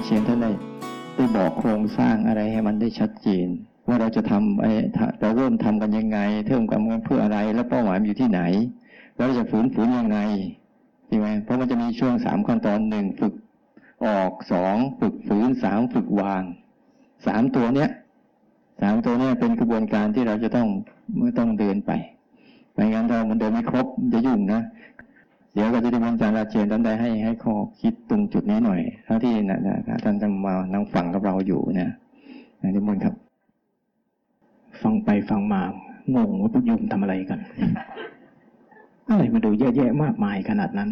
ย์เชียนท่านได้ได้บอกโครงสร้างอะไรให้มันได้ชัดเจน ว่าเราจะทำไอ้เราเริ่มทำกันยังไงเทิมกันเพื่ออะไร แล้วเป้าหมายอยู่ที่ไหน แล้วเราจะฝืนฝืนยังไงใช่ไหมเพราะมันจะมีช่วงสามขั้นตอนหนึ่งฝึกออกสองฝึกฝืนสามฝึกวางสามตัวเนี้ยสามตัวเนี้ยเป็นกระบวนการที่เราจะต้องไม่ต้องเดินไปไม่งั้นเรามันเดินไม่ครบจะยุ่งนะ เดี๋ยวก็จะได้บรรจารย์เชียนท่านได้ให้ให้ข้อคิดตรงจุดนี้หน่อยเท่าที่นะนะท่านจะมานั่งฟังกับเราอยู่นะนะทุกคนครับ ฟังไปฟังมางงว่าพวกโยมทำอะไรกัน อะไรมาดูเยอะแยะมากมายขนาดนั้น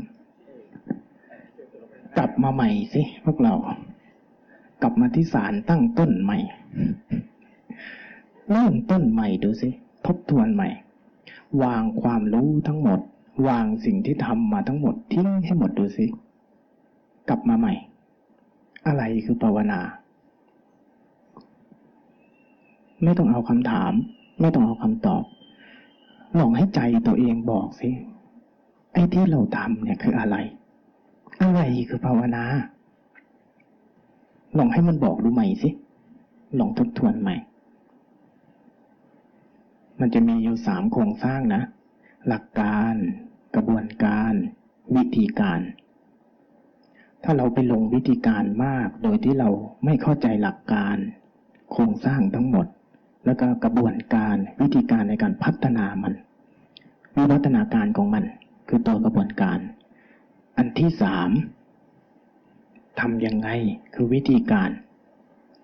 กลับมาใหม่สิพวกเรา กลับมาที่ศาลตั้งต้นใหม่เริ่มต้นใหม่ดูสิทบทวนใหม่ วางความรู้ทั้งหมด วางสิ่งที่ทำมาทั้งหมดทิ้งให้หมดดูสิ กลับมาใหม่ อะไรคือภาวนา ไม่ต้องเอาคำถาม ไม่ต้องเอาคำตอบลองให้ใจตัวเองบอกสิ ไอ้ที่เราทำเนี่ยคืออะไร อะไรคือภาวนา ลองให้มันบอกดูใหม่สิ ลองทบทวนใหม่ มันจะมีอยู่สามโครงสร้างนะ หลักการ ระบวนการ วิธีการ ถ้าเราไปลงวิธีการมากโดยที่เราไม่เข้าใจหลักการ โครงสร้างทั้งหมด แล้วก็กระบวนการวิธีการในการพัฒนามัน วิวัฒนาการของมัน คือตัวกระบวนการ อันที่สามทำยังไงคือวิธีการ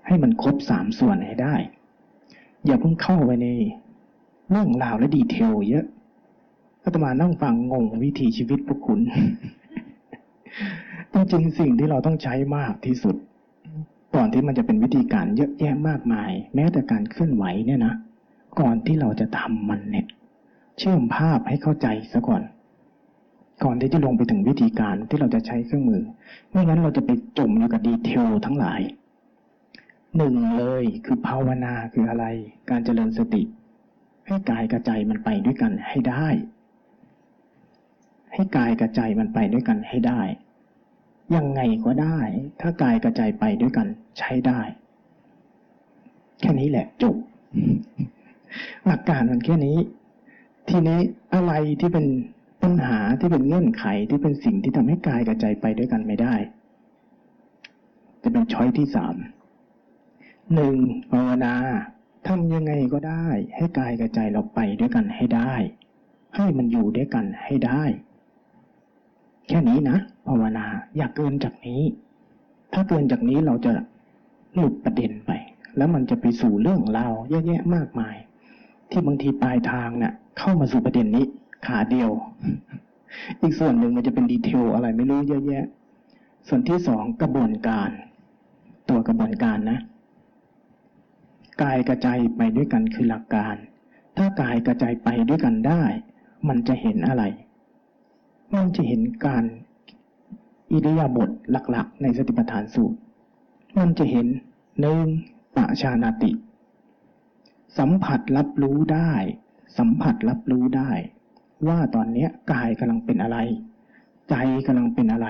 ให้มันครบสามส่วนให้ได้ อย่าเพิ่งเข้าไปในเรื่องราวและดีเทลเยอะ อาตมานั่งฟังงงวิธีชีวิตพวกคุณจริงๆสิ่งที่เราต้องใช้มากที่สุดก่อนที่มันจะเป็นวิธีการเยอะแยะมากมาย แม้แต่การเคลื่อนไหวเนี่ยนะก่อนที่เราจะทำมันเนี่ย เชื่อมภาพให้เข้าใจซะก่อน ก่อนที่จะลงไปถึงวิธีการที่เราจะใช้เครื่องมือ ไม่งั้นเราจะไปจมอยู่กับดีเทลทั้งหลายหนึ่งเลยคือภาวนาคืออะไร การเจริญสติ ให้กายกระใจมันไปด้วยกันให้ได้ ให้กายกระใจมันไปด้วยกันให้ได้ ยังไงก็ได้ ถ้ากายกระใจไปด้วยกันใช้ได้ แค่นี้แหละจบหลักการมันแค่นี้ ทีนี้อะไรที่เป็นปัญหาที่เป็นเงื่อนไขที่เป็นสิ่งที่ทำให้กายกับใจไปด้วยกันไม่ได้ จะเป็นช้อยที่สามหนึ่งภาวนาทำยังไงก็ได้ ให้กายกับใจเราไปด้วยกันให้ได้ ให้มันอยู่ด้วยกันให้ได้ แค่นี้นะภาวนาอย่าเกินจากนี้ ถ้าเกินจากนี้เราจะหลุดประเด็นไป แล้วมันจะไปสู่เรื่องราวเยอะแยะมากมาย ที่บางทีปลายทางเนะ่ะ เข้ามาสู่ประเด็นนี้ ขาเดียว อีกส่วนหนึ่งมันจะเป็นดีเทลอะไรไม่รู้เยอะแยะ ส่วนที่สองกระบวนการ ตัวกระบวนการนะกายกระจายไปด้วยกันคือหลักการ ถ้ากายกระจายไปด้วยกันได้ มันจะเห็นอะไร มันจะเห็นการอิริยาบถหลักๆ ในสติปัฏฐานสูตร มันจะเห็นหนึ่งปะชานาติ สัมผัสรับรู้ได้ สัมผัสรับรู้ได้ ว่าตอนนี้กายกำลังเป็นอะไร ใจกำลังเป็นอะไร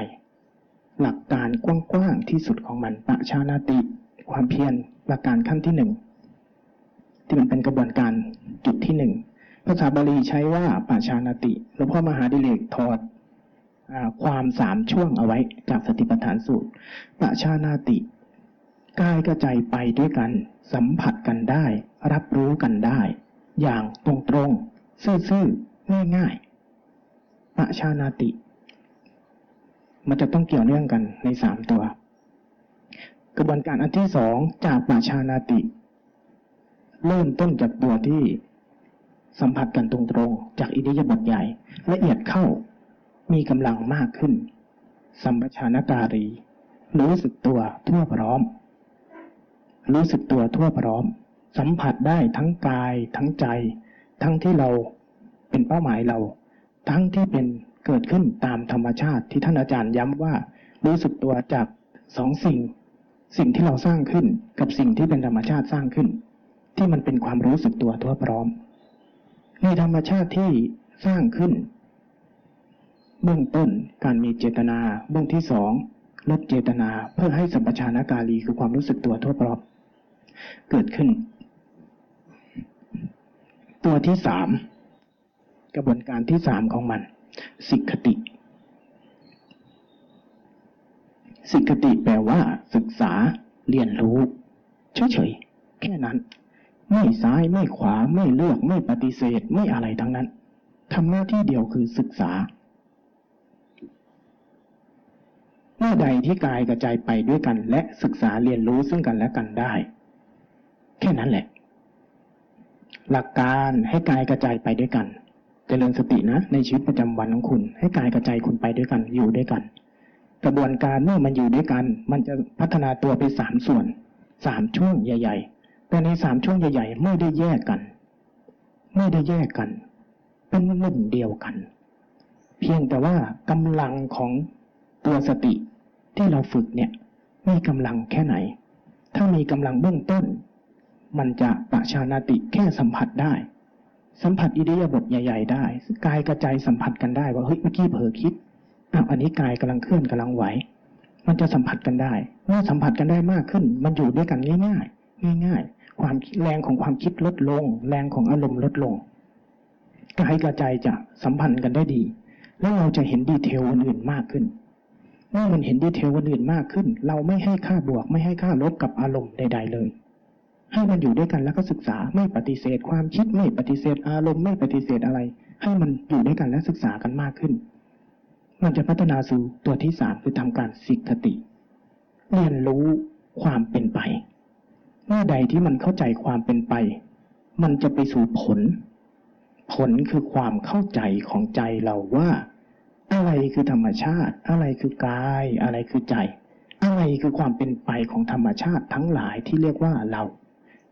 หลักการกว้างๆที่สุดของมันปะชานาติ ความเพียรหลักการขั้นที่หนึ่งที่มันเป็นกระบวนการจุดที่หนึ่งภาษาบาลีใช้ว่าปะชานาติหลวงพ่อมหาดิเรกถอด ความสามช่วงเอาไว้จากสติปัฏฐานสูตรปะชานาติกายกระใจไปด้วยกัน สัมผัสกันได้ รับรู้กันได้ อย่างตรงตรงซื่อๆง่ายๆปะชานาติ มันจะต้องเกี่ยวเนื่องกันในสามตัว กระบวนการอันที่สองจากปะชานาติ เริ่มต้นจากตัวที่สัมผัสกันตรงๆจากอิริยบถใหญ่ละเอียดเข้า มีกำลังมากขึ้น สัมปชานการี รู้สึกตัวทั่วพร้อม รู้สึกตัวทั่วพร้อม สัมผัสได้ทั้งกายทั้งใจ ทั้งที่เราเป็นเป้าหมายเรา ทั้งที่เป็นเกิดขึ้นตามธรรมชาติที่ท่านอาจารย์ย้ำว่า รู้สึกตัวจากสองสิ่ง สิ่งที่เราสร้างขึ้นกับสิ่งที่เป็นธรรมชาติสร้างขึ้น ที่มันเป็นความรู้สึกตัวทั่วพร้อมในธรรมชาติที่สร้างขึ้น เบื้องต้นการมีเจตนา เบื้องที่สองลดเจตนาเพื่อให้สัมปชานการีคือความรู้สึกตัวทั่วพร้อมเกิดขึ้น ตัวที่สามกระบวนการที่สามของมัน สิกขติ สิกขติแปลว่า ศึกษา เรียนรู้เฉยๆแค่นั้น ไม่ซ้ายไม่ขวาไม่เลือกไม่ปฏิเสธไม่อะไรทั้งนั้นทำหน้าที่เดียวคือศึกษา เมื่อใดที่กายกระจายไปด้วยกัน และศึกษาเรียนรู้ซึ่งกันและกันได้ แค่นั้นแหละ หลักการให้กายกระจายไปด้วยกันจเจริญสตินะในชีวิตประจำวันของคุณ ให้กายกระจายคุณไปด้วยกันอยู่ด้วยกัน กระบวนการเมื่อมันอยู่ด้วยกัน มันจะพัฒนาตัวไปสามส่วนสามช่วงใหญ่ ๆ แต่ในสามช่วงใหญ่ ๆ ไม่ได้แยกกัน ไม่ได้แยกกัน เป็นหนึ่งเดียวกัน เพียงแต่ว่ากำลังของตัวสติ ที่เราฝึกเนี่ยมีกำลังแค่ไหน ถ้ามีกำลังเบื้องต้น มันจะปะชานาติแค่สัมผัสได้ สัมผัสอิริยาบถใหญ่ ๆ ได้กายกระจายสัมผัสกันได้ว่าเฮ้ยเมื่อกี้เผลอคิดอ้าวอันนี้กายกำลังเคลื่อนกำลังไหว มันจะสัมผัสกันได้ เมื่อสัมผัสกันได้มากขึ้น มันอยู่ด้วยกันง่ายๆง่าย ๆ ความแรงของความคิดลดลง แรงของอารมณ์ลดลงกายกระจายจะสัมพันธ์กันได้ดี แล้วเราจะเห็นดีเทลอื่นๆมากขึ้น เมื่อมันเห็นดีเทลอื่นมากขึ้น เราไม่ให้ค่าบวก ไม่ให้ค่าลบกับอารมณ์ใด ๆ เลย ให้มันอยู่ด้วยกันแล้วก็ศึกษาไม่ปฏิเสธ ความคิดไม่ปฏิเสธอารมณ์ไม่ปฏิเสธอะไร ให้มันอยู่ด้วยกันและศึกษากันมากขึ้น มันจะพัฒนาสู่ตัวที่สามคือทำการสิกขติ เรียนรู้ความเป็นไปเมื่อใดที่มันเข้าใจความเป็นไป มันจะไปสู่ผล ผลคือความเข้าใจของใจเราว่า อะไรคือธรรมชาติ อะไรคือกาย อะไรคือใจ อะไรคือความเป็นไปของธรรมชาติทั้งหลายที่เรียกว่าเรา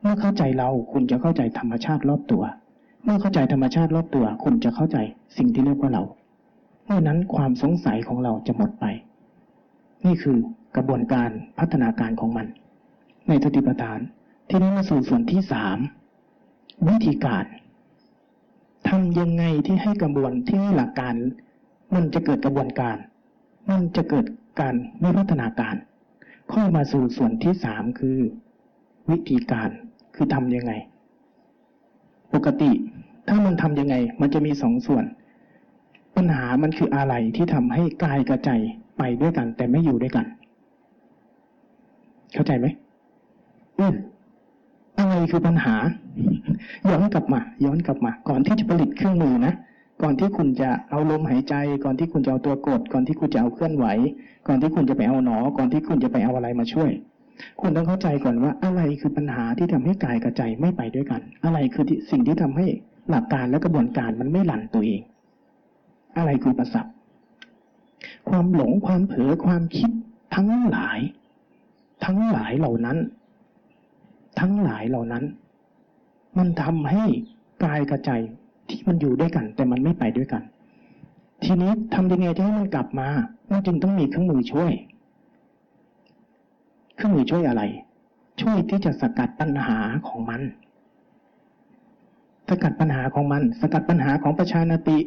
เมื่อเข้าใจเราคุณจะเข้าใจธรรมชาติรอบตัว เมื่อเข้าใจธรรมชาติรอบตัว คุณจะเข้าใจสิ่งที่เรียกว่าเราเมื่อนั้นความสงสัยของเราจะหมดไป นี่คือกระบวนการพัฒนาการของมัน ในสติปัฏฐานที่นี้มาสู่ส่วนที่สามวิธีการทำยังไงที่ให้กระบวนที่ให้หลักการ มันจะเกิดกระบวนการ มันจะเกิดการวิวัฒนาการ ค่อยมาสู่ส่วนที่สามคือ วิธีการคือทำยังไง ปกติถ้ามันทำยังไง มันจะมีสองส่วน ปัญหามันคืออะไรที่ทำให้กายกระใจไปด้วยกัน แต่ไม่อยู่ด้วยกัน เข้าใจไหมอืมอะไรคือปัญหา ย้อนกลับมา ย้อนกลับมา ก่อนที่จะผลิตเครื่องมือนะ ก่อนที่คุณจะเอาลมหายใจ ก่อนที่คุณจะเอาตัวกด ก่อนที่คุณจะเอาเคลื่อนไหว ก่อนที่คุณจะไปเอาหนอ ก่อนที่คุณจะไปเอาอะไรมาช่วย คุณต้องเข้าใจก่อนว่าอะไรคือปัญหาที่ทำให้กายกับใจไม่ไปด้วยกัน อะไรคือสิ่งที่ทำให้หลักการและกระบวนการมันไม่หลั่นตัวเอง อะไรคือประสับความหลงความเผลอความคิดทั้งหลาย ทั้งหลายเหล่านั้น ทั้งหลายเหล่านั้น มันทำให้กายกับใจ ที่มันอยู่ด้วยกัน แต่มันไม่ไปด้วยกัน ทีนี้ทำยังไงที่ให้มันกลับมามันจึงต้องมีเครื่องมือช่วย เครื่องมือช่วยอะไร ช่วยที่จะสกัดปัญหาของมัน สกัดปัญหาของมัน สกัดปัญหาของประชานติ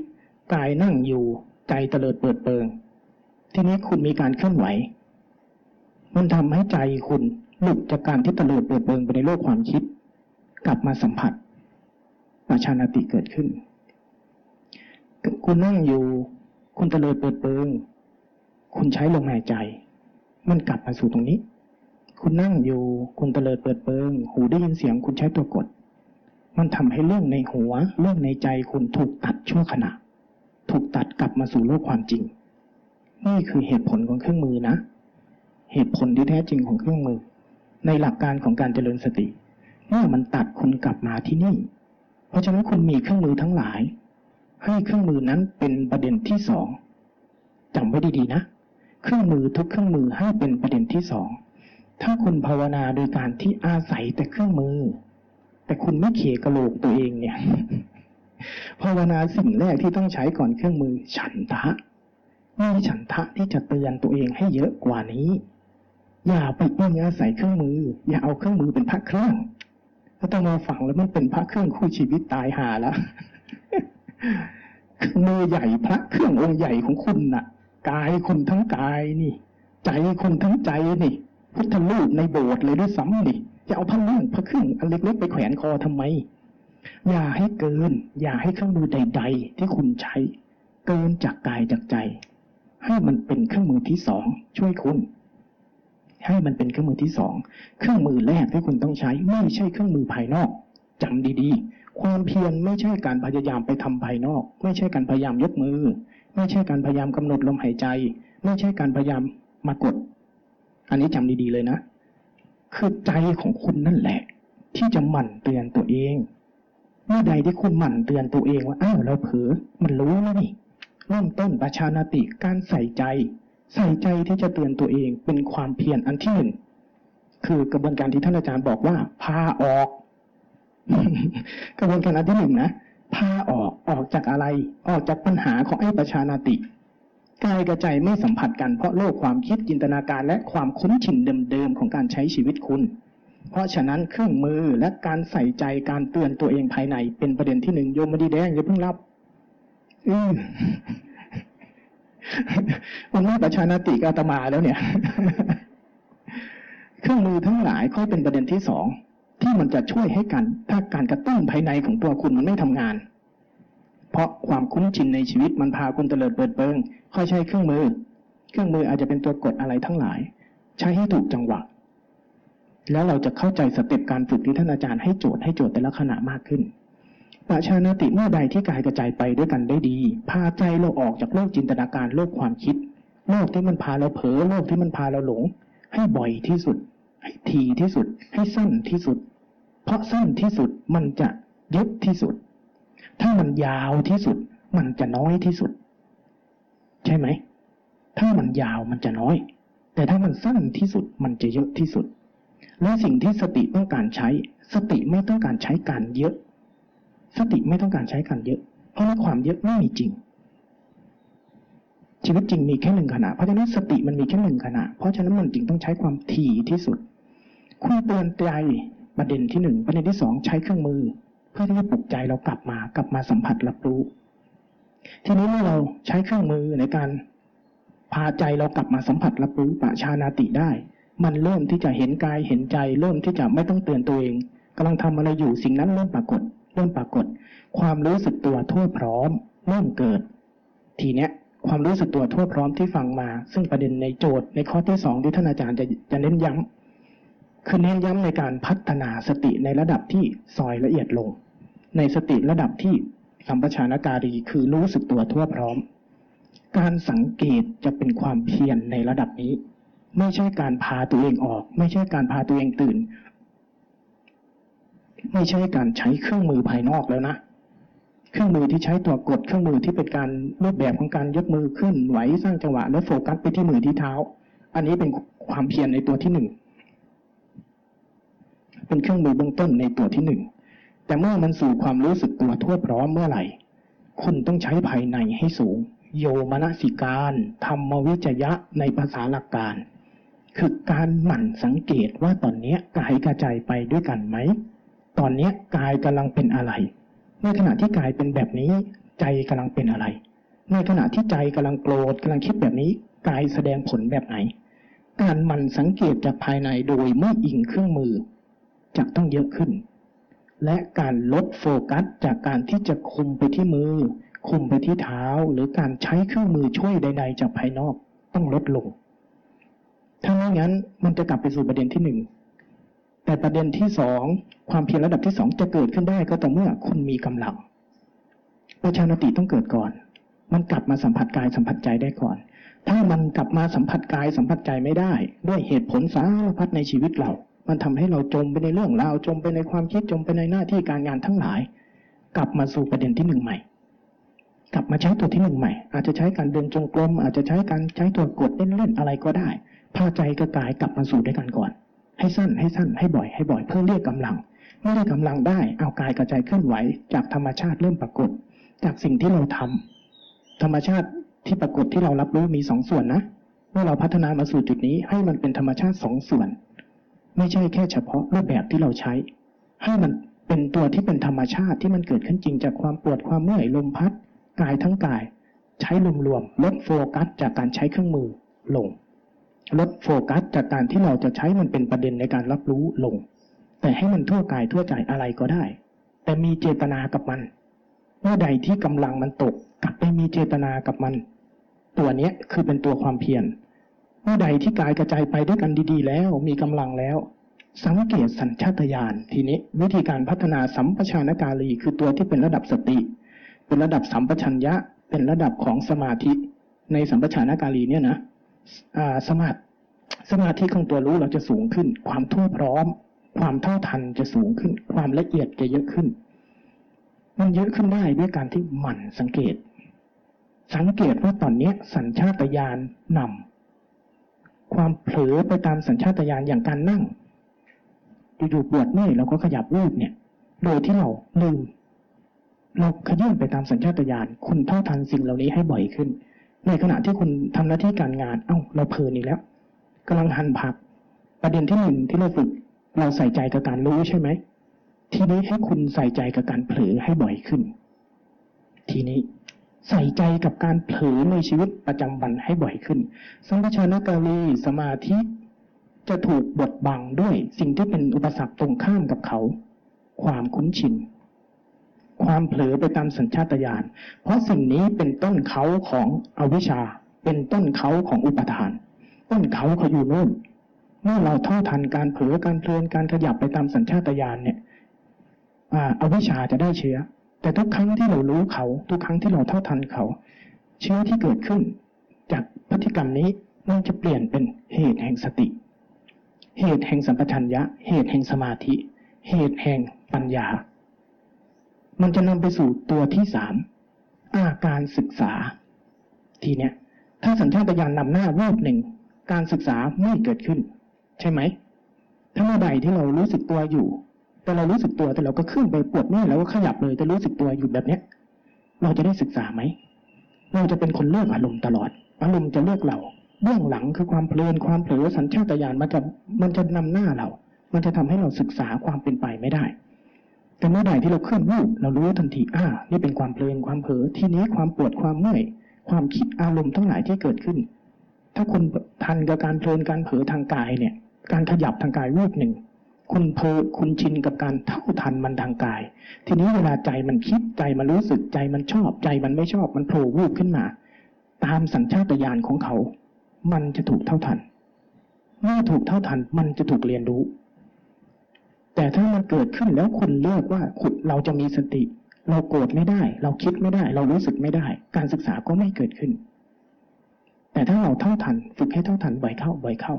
กายนั่งอยู่ใจเตลิดเปิดเปิง ทีนี้คุณมีการเคลื่อนไหว มันทำให้ใจคุณหลุดจากการที่เตลิดเปิดเปิงไปในโลกความคิด กลับมาสัมผัส ประชานติเกิดขึ้น คุณนั่งอยู่ คุณเตลิดเปิดเปิง คุณใช้ลมหายใจ มันกลับมาสู่ตรงนี้ คุณนั่งอยู่ คุณเตลิดเปิดเปิง หูได้ยินเสียง คุณใช้ตัวกด มันทำให้เรื่องในหัว เรื่องในใจคุณถูกตัดชั่วขณะ ถูกตัดกลับมาสู่โลกความจริง นี่คือเหตุผลของเครื่องมือนะ เหตุผลที่แท้จริงของเครื่องมือ ในหลักการของการเจริญสติ เมื่อมันตัดคุณกลับมาที่นี่ ราะฉะนั้นคุณมีเครื่องมือทั้งหลาย ให้เครื่องมือนั้นเป็นประเด็นที่สองจำไว้ดีๆนะ เครื่องมือทุกเครื่องมือให้เป็นประเด็นที่สองถ้าคุณภาวนาโดยการที่อาศัยแต่เครื่องมือ แต่คุณไม่เขี่ยกระโหลกตัวเองเนี่ยภาวนาสิ่งแรกที่ต้องใช้ก่อนเครื่องมือ ฉันทะมีฉันทะที่จะเตือนตัวเองให้เยอะกว่านี้ อย่าไปอิงอาศัยเครื่องมือ อย่าเอาเครื่องมือเป็นพระเครื่อง ถ้าต้องมาฝังแล้วมันเป็นพระเครื่องคู่ชีวิตตายหาแล้วมือใหญ่พระเครื่ององค์ใหญ่ของคุณน่ะ กายคุณทั้งกายนี่ ใจคุณทั้งใจนี่ พุทธรูปในโบสถ์เลยด้วยซ้ำนี่จะเอาผ้าเลื่องผ้าครึ่องอันเล็กๆไปแขวนคอทำไม อย่าให้เกิน อย่าให้เครื่องมือใด ๆ ที่คุณใช้ เกินจากกายจากใจ ให้มันเป็นเครื่องมือที่สองช่วยคุณ ให้มันเป็นเครื่องมือที่สองเครื่องมือแรกที่คุณต้องใช้ไม่ใช่เครื่องมือภายนอกจำดีๆ ความเพียรไม่ใช่การพยายามไปทำภายนอก ไม่ใช่การพยายามยกมือ ไม่ใช่การพยายามกำหนดลมหายใจ ไม่ใช่การพยายามมากด อันนี้จำดีๆเลยนะคือใจของคุณนั่นแหละ ที่จะหมั่นเตือนตัวเองเมื่อใดที่คุณหมั่นเตือนตัวเองว่าอ้าวเราเผลอมันรู้แล้วนี่เริ่มต้นประชานาติการใส่ใจ ใส่ใจที่จะเตือนตัวเองเป็นความเพียรอันที่หนึ่งคือกระบวนการที่ท่านอาจารย์บอกว่า พาออก กระบวนการอันที่หนึ่งนะพาออกออกจากอะไร ออกจากปัญหาของไอ้ประชานาติกายกับใจไม่สัมผัสกันเพราะโลกความคิดจินตนาการและความคุ้นชินเดิมๆของการใช้ชีวิตคุณ เพราะฉะนั้นเครื่องมือและการใส่ใจการเตือนตัวเองภายในเป็นประเด็นที่หนึ่งโยมมาดีแดงอย่าเพิ่งรับอื มันไม่ประชานาติกอาตมาแล้วเนี่ย เครื่องมือทั้งหลายค่อยเป็นประเด็นที่สองที่มันจะช่วยให้กันถ้าการกระตุ้นภายในของตัวคุณมันไม่ทำงาน เพราะความคุ้นชินในชีวิตมันพาคุณเตลิดเปิดเปิงค่อยใช้เครื่องมือ เครื่องมืออาจจะเป็นตัวกดอะไรทั้งหลาย ใช้ให้ถูกจังหวะ แล้วเราจะเข้าใจสเต็ปการฝึกที่ท่านอาจารย์ให้โจทย์ให้โจทย์แต่ละขณะมากขึ้น ประชานาติเมื่อใดที่กายกระจายไปด้วยกันได้ดี พาใจเราออกจากโลกจินตนาการโลกความคิด โลกที่มันพาเราเผลอโลกที่มันพาเราหลง ให้บ่อยที่สุด ให้ทีที่สุด ให้สั้นที่สุด เพราะสั้นที่สุดมันจะยึดที่สุด ถ้ามันยาวที่สุด มันจะน้อยที่สุด ใช่ไหม ถ้ามันยาวมันจะน้อย แต่ถ้ามันสั้นที่สุดมันจะเยอะที่สุด และสิ่งที่สติต้องการใช้ สติไม่ต้องการใช้การเยอะ สติไม่ต้องการใช้การเยอะ เพราะในความเยอะไม่มีจริง ชีวิตจริงมีแค่หนึ่งขณะ เพราะฉะนั้นสติมันมีแค่หนึ่งขณะ เพราะฉะนั้นมันจึงต้องใช้ความถี่ที่สุด คุณเตือนใจประเด็นที่หนึ่งประเด็นที่สองใช้เครื่องมือ เพื่อที่จะปลุกใจเรากลับมากลับมาสัมผัสรับรู้ ทีนี้เมื่อเราใช้เครื่องมือในการพาใจเรากลับมาสัมผัสรับรู้ปะชานาติได้ มันเริ่มที่จะเห็นกายเห็นใจ เริ่มที่จะไม่ต้องเตือนตัวเองกำลังทำอะไรอยู่สิ่งนั้นเริ่มปรากฏ เริ่มปรากฏ ความรู้สึกตัวทั่วพร้อมเริ่มเกิด ทีเนี้ยความรู้สึกตัวทั่วพร้อมที่ฟังมา ซึ่งประเด็นในโจทย์ในข้อที่สองที่ท่านอาจารย์จะจะเน้นย้ำคือเน้นย้ำในการพัฒนาสติในระดับที่ซอยละเอียดลง ในสติระดับที่สัมปชานการีคือรู้สึกตัวทั่วพร้อม การสังเกตจะเป็นความเพียรในระดับนี้ ไม่ใช่การพาตัวเองออก ไม่ใช่การพาตัวเองตื่น ไม่ใช่การใช้เครื่องมือภายนอกแล้วนะเครื่องมือที่ใช้ตัวกดเครื่องมือที่เป็นการรูปแบบของการยกมือขึ้นไหวสร้างจังหวะ แล้วโฟกัสไปที่มือที่เท้า อันนี้เป็นความเพียรในตัวที่หนึ่งเป็นเครื่องมือเบื้องต้นในตัวที่หนึ่งแต่เมื่อมันสู่ความรู้สึกตัวทั่วพร้อมเมื่อไหร่ คุณต้องใช้ภายในให้สูง โยมนสิการธรรมวิจยะในภาษาหลักการ คือการหมั่นสังเกตว่าตอนนี้กายกระจายไปด้วยกันไหม ตอนนี้กายกำลังเป็นอะไร ในขณะที่กายเป็นแบบนี้ ใจกำลังเป็นอะไร ในขณะที่ใจกำลังโกรธกำลังคิดแบบนี้ กายแสดงผลแบบไหน การหมั่นสังเกตจากภายในโดยไม่อิงเครื่องมือ จะต้องเยอะขึ้น และการลดโฟกัสจากการที่จะคุมไปที่มือ คุมไปที่เท้า หรือการใช้เครื่องมือช่วยใด ๆ จากภายนอกต้องลดลงถ้าไม่งั้นมันจะกลับไปสู่ประเด็นที่หนึ่ง แต่ประเด็นที่สองความเพียรระดับที่สองจะเกิดขึ้นได้ก็ต่อเมื่อคุณมีกำลังประชานติต้องเกิดก่อน มันกลับมาสัมผัสกายสัมผัสใจได้ก่อน ถ้ามันกลับมาสัมผัสกายสัมผัสใจไม่ได้ ด้วยเหตุผลสารพัดในชีวิตเรา มันทำให้เราจมไปในเรื่องราวจมไปในความคิดจมไปในหน้าที่การงานทั้งหลาย กลับมาสู่ประเด็นที่หนึ่งใหม่ กลับมาใช้ตัวที่หนึ่งใหม่ อาจจะใช้การเดินจงกรมอาจจะใช้การใช้ตัวกดเล่นๆอะไรก็ได้พาใจกับกายกลับมาสู่ด้วยกันก่อน ให้สั้นให้สั้นให้บ่อยให้บ่อยเพื่อเรียกกำลังเมื่อได้กำลังได้เอากายกระจายเคลื่อนไหว จากธรรมชาติเริ่มปรากฏ จากสิ่งที่เราทำธรรมชาติที่ปรากฏที่เรารับรู้มีสองส่วนนะเมื่อเราพัฒนามาสู่จุดนี้ให้มันเป็นธรรมชาติสองส่วน ไม่ใช่แค่เฉพาะรูปแบบที่เราใช้ ให้มันเป็นตัวที่เป็นธรรมชาติที่มันเกิดขึ้นจริงจากความปวดความเมื่อยลมพัดกายทั้งกาย ใช้รวมๆลดโฟกัสจากการใช้เครื่องมือลง ลดโฟกัสจากการที่เราจะใช้มันเป็นประเด็นในการรับรู้ลง แต่ให้มันทั่วกายทั่วใจอะไรก็ได้ แต่มีเจตนากับมัน เมื่อใดที่กำลังมันตก กลับไปมีเจตนากับมัน ตัวเนี้ยคือเป็นตัวความเพียรเมื่อใดที่กายกระจายไปด้วยกันดีๆ แล้วมีกำลังแล้ว สังเกตสัญชาตญาณทีนี้วิธีการพัฒนาสัมปชานการีคือตัวที่เป็นระดับสติ เป็นระดับสัมปชัญญะเป็นระดับของสมาธิ ในสัมปชานการีเนี่ยนะ สมาธิสมาธิของตัวรู้เราจะสูงขึ้น ความทั่วพร้อม ความเท่าทันจะสูงขึ้น ความละเอียดจะเยอะขึ้น มันเยอะขึ้นได้ด้วยการที่หมั่นสังเกต สังเกตว่าตอนนี้สัญชาตญาณนำความเผลอไปตามสัญชาตญาณอย่างการนั่งอยู่ๆปวดเมื่อยเราก็ขยับรูปเนี่ย โดยที่เราลืมเราขยื่นไปตามสัญชาตญาณคุณเท่าทันสิ่งเหล่านี้ให้บ่อยขึ้น ในขณะที่คุณทำหน้าที่การงาน เอ้า เราเพลินอีกแล้วกำลังหั่นผัก ประเด็นที่หนึ่งที่เราฝึก เราใส่ใจกับการรู้ใช่ไหม ทีนี้ให้คุณใส่ใจกับการเผลอให้บ่อยขึ้น ทีนี้ใส่ใจกับการเผลอในชีวิตประจำวันให้บ่อยขึ้น สัมปชานการีสมาธิจะถูกบดบังด้วยสิ่งที่เป็นอุปสรรคตรงข้ามกับเขา ความคุ้นชิน ความเผลอไปตามสัญชาตญาณ เพราะสิ่งนี้เป็นต้นเขาของอวิชชา เป็นต้นเขาของอุปทาน ต้นเขาเขาอยู่โน่น เมื่อเราเท่าทันการเผลอการเพลินการขยับไปตามสัญชาตญาณเนี่ยอ่าอวิชชาจะได้เชื้อ แต่ทุกครั้งที่เรารู้เขา ทุกครั้งที่เราเท่าทันเขา เชื้อที่เกิดขึ้น จากพฤติกรรมนี้มันจะเปลี่ยนเป็นเหตุแห่งสติ เหตุแห่งสัมปชัญญะ เหตุแห่งสมาธิ เหตุแห่งปัญญา มันจะนำไปสู่ตัวที่สามอาการศึกษา ทีเนี้ยถ้าสัญชาตญาณนำหน้ารูปหนึ่ง การศึกษาไม่เกิดขึ้น ใช่ไหม ถ้าเมื่อใดที่เรารู้สึกตัวอยู่ แต่เรารู้สึกตัวแต่เราก็ขึ้นไปปวดเมื่อยแล้วก็ขยับเลยแต่รู้สึกตัวอยู่แบบเนี้ย เราจะได้ศึกษาไหมเราจะเป็นคนเลือกอารมณ์ตลอด อารมณ์จะเลือกเราเบื้องหลังคือความเพลินความเผลอสัญชาตญาณมันจะมันจะนำหน้าเรา มันจะทำให้เราศึกษาความเป็นไปไม่ได้ แต่เมื่อใดที่เราเคลื่อนรูปเรารู้ทันทีอ่า นี่เป็นความเพลินความเผลอทีนี้ความปวดความเมื่อยความคิดอารมณ์ทั้งหลายที่เกิดขึ้น ถ้าคุณทันกับการเพลินการเผลอทางกายเนี่ย การขยับทางกายรูปหนึ่งคุณเพลคุณชินกับการเท่าทันมันทางกาย ทีนี้เวลาใจมันคิดใจมันรู้สึกใจมันชอบใจมันไม่ชอบมันโผล่วูบขึ้นมา ตามสัญชาตญาณของเขา มันจะถูกเท่าทัน เมื่อถูกเท่าทันมันจะถูกเรียนรู้ แต่ถ้ามันเกิดขึ้นแล้วคุณเลือกว่าคุณเราจะมีสติ เราโกรธไม่ได้ เราคิดไม่ได้ เรารู้สึกไม่ได้ การศึกษาก็ไม่เกิดขึ้น แต่ถ้าเราเท่าทัน ฝึกให้เท่าทันบ่อยเข้าบ่อยเข้า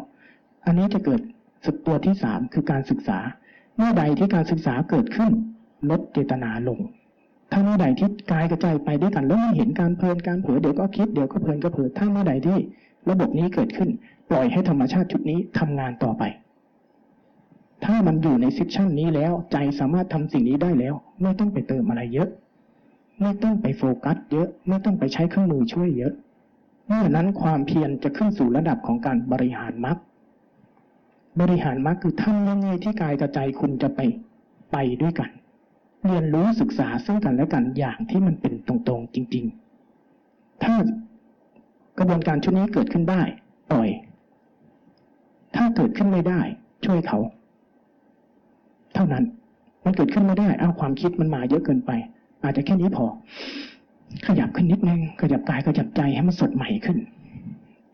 อันนี้จะเกิดสตัวที่สามคือการศึกษา เมื่อใดที่การศึกษาเกิดขึ้น ลดเจตนาลง ถ้าเมื่อใดที่กายกระจายไปด้วยกันแล้วมันเห็นการเพลินการเผลอเดี๋ยวก็คิดเดี๋ยวก็เพลินก็เผลอถ้าเมื่อใดที่ระบบนี้เกิดขึ้น ปล่อยให้ธรรมชาติชุดนี้ทำงานต่อไป ถ้ามันอยู่ในซิชันนี้แล้ว ใจสามารถทำสิ่งนี้ได้แล้ว ไม่ต้องไปเติมอะไรเยอะ ไม่ต้องไปโฟกัส เยอะ ไม่ต้องไปใช้เครื่องมือช่วยเยอะ เมื่อนั้นความเพียรจะขึ้นสู่ระดับของการบริหารมรรคบริหารมรรคคือทำยังไงที่กายกับใจคุณจะไปไปด้วยกัน เรียนรู้ศึกษาซึ่งกันและกันอย่างที่มันเป็นตรงๆจริง ๆ ถ้ากระบวนการชุดนี้เกิดขึ้นได้ปล่อย ถ้าเกิดขึ้นไม่ได้ ช่วยเขา เท่านั้น มันเกิดขึ้นไม่ได้ เอาความคิดมันมาเยอะเกินไป อาจจะแค่นี้พอ ขยับขึ้นนิดนึง ขยับกายขยับใจให้มันสดใหม่ขึ้น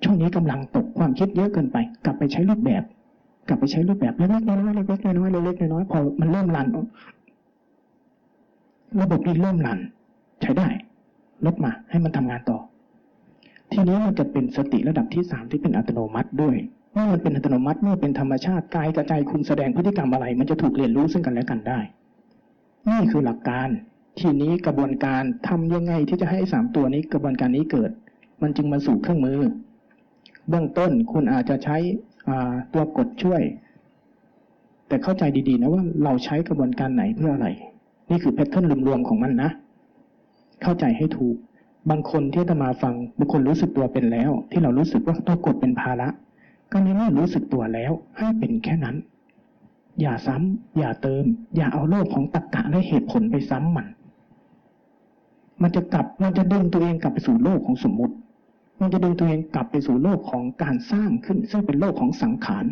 ช่วงนี้กำลังตกความคิดเยอะเกินไป กลับไปใช้รูปแบบ กลับไปใช้รูปแบบเล็กๆน้อยๆเล็กๆน้อยๆเล็กๆน้อยๆพอมันเริ่มรัน ระบบนี้เริ่มรัน ใช้ได้ลดมา ให้มันทำงานต่อ ทีนี้มันจะเป็นสติระดับที่สามที่เป็นอัตโนมัติด้วย เมื่อมันเป็นอัตโนมัติเมื่อเป็นธรรมชาติกายกับใจคุณแสดงพฤติกรรมอะไร มันจะถูกเรียนรู้ซึ่งกันและกันได้ นี่คือหลักการ ทีนี้กระบวนการทำยังไงที่จะให้สามตัวนี้กระบวนการนี้เกิด มันจึงมาสู่เครื่องมือ เบื้องต้นคุณอาจจะใช้ตัวกดช่วย แต่เข้าใจดีๆนะว่าเราใช้กระบวนการไหนเพื่ออะไร นี่คือแพทเทิร์นรวมๆของมันนะ เข้าใจให้ถูก บางคนที่จะมาฟังบางคนรู้สึกตัวเป็นแล้ว ที่เรารู้สึกว่าตัวกดเป็นภาระ ก็ในเมื่อรู้สึกตัวแล้วให้เป็นแค่นั้น อย่าซ้ำ อย่าเติม อย่าเอาโลกของตรรกะและเหตุผลไปซ้ำมัน มันจะกลับมันจะดึงตัวเองกลับไปสู่โลกของสมมติ มันจะดึงตัวเองกลับไปสู่โลกของการสร้างขึ้น ซึ่งเป็นโลกของสังขาร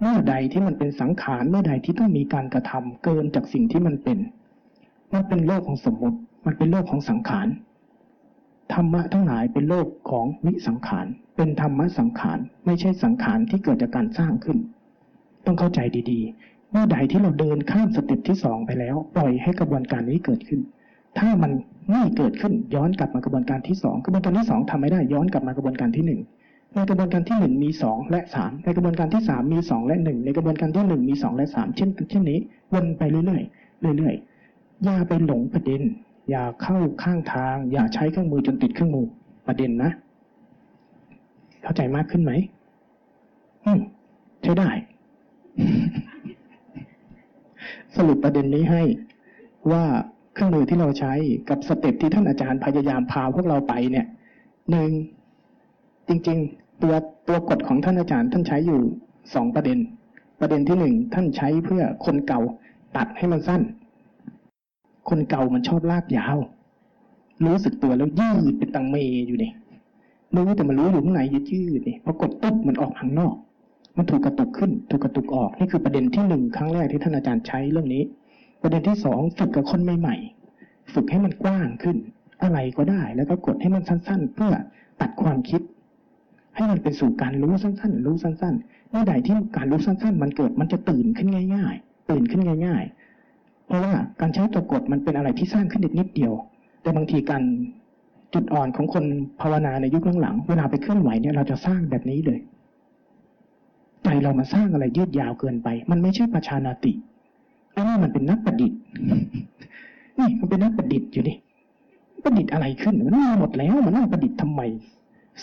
เมื่อใดที่มันเป็นสังขารเมื่อใดที่ต้องมีการกระทำเกินจากสิ่งที่มันเป็น มันเป็นโลกของสมมติ มันเป็นโลกของสังขาร ธรรมะทั้งหลายเป็นโลกของวิสังขาร เป็นธรรมะสังขาร ไม่ใช่สังขารที่เกิดจากการสร้างขึ้น ต้องเข้าใจดีๆ เมื่อใดที่เราเดินข้ามสเต็ปที่สองไปแล้ว ปล่อยให้กระบวนการนี้เกิดขึ้น ถ้ามันไม่เกิดขึ้นย้อนกลับมากระบวนการที่สองกระบวนการที่สองทำไม่ได้ย้อนกลับมากระบวนการที่หนึ่งในกระบวนการที่หนึ่งมีสองและสามในกระบวนการที่สามมีสองและหนึ่งในกระบวนการที่หนึ่งมีสองและสามเช่นเช่นนี้วนไปเรื่อยๆเรื่อยๆอย่าไปหลงประเด็น อย่าเข้าข้างทาง อย่าใช้เครื่องมือจนติดเครื่องมือประเด็นนะ เข้าใจมากขึ้นไหมอืมใช้ได้ สรุปประเด็นนี้ให้ว่าเครื่องมือที่เราใช้กับสเต็ปที่ท่านอาจารย์พยายามพาพวกเราไปเนี่ยหนึ่งจริง ๆ ตัวตัวกฎของท่านอาจารย์ท่านใช้อยู่สองประเด็น ประเด็นที่หนึ่งท่านใช้เพื่อคนเก่าตัดให้มันสั้น คนเก่ามันชอบลากยาว รู้สึกตัวแล้วยืดเป็นตังเมอยู่นี่รู้แต่มันรู้อยู่ข้างในยืดยืดนี่พอกดตุ๊บมันออกข้างนอก มันถูกกระตุกขึ้น ถูกกระตุกออกนี่คือประเด็นที่หนึ่งครั้งแรกที่ท่านอาจารย์ใช้เรื่องนี้ ประเด็นที่สองฝึกกับคนใหม่ๆฝึกให้มันกว้างขึ้น อะไรก็ได้ แล้วก็กดให้มันสั้น ๆ เพื่อตัดความคิด ให้มันเป็นสู่การรู้สั้น ๆ รู้สั้นๆเมื่อใดที่การรู้สั้น ๆ มันเกิดมันจะตื่นขึ้นง่าย ๆ ตื่นขึ้นง่าย ๆ ราะว่าการใช้ตัวกดมันเป็นอะไรที่สร้างขึ้นนิดเดียว แต่บางทีการจุดอ่อนของคนภาวนาในยุคหลังๆเวลาไปเคลื่อนไหวเนี่ยเราจะสร้างแบบนี้เลยใจเรามาสร้างอะไรยืดยาวเกินไป มันไม่ใช่ประชานาติอ้นี่มันเป็นนักประดิษฐ์นี่มันเป็นนักประดิษฐ์อยู่ดิประดิษฐ์อะไรขึ้นมันมีหมดแล้วมันนั่งประดิษฐ์ทำไม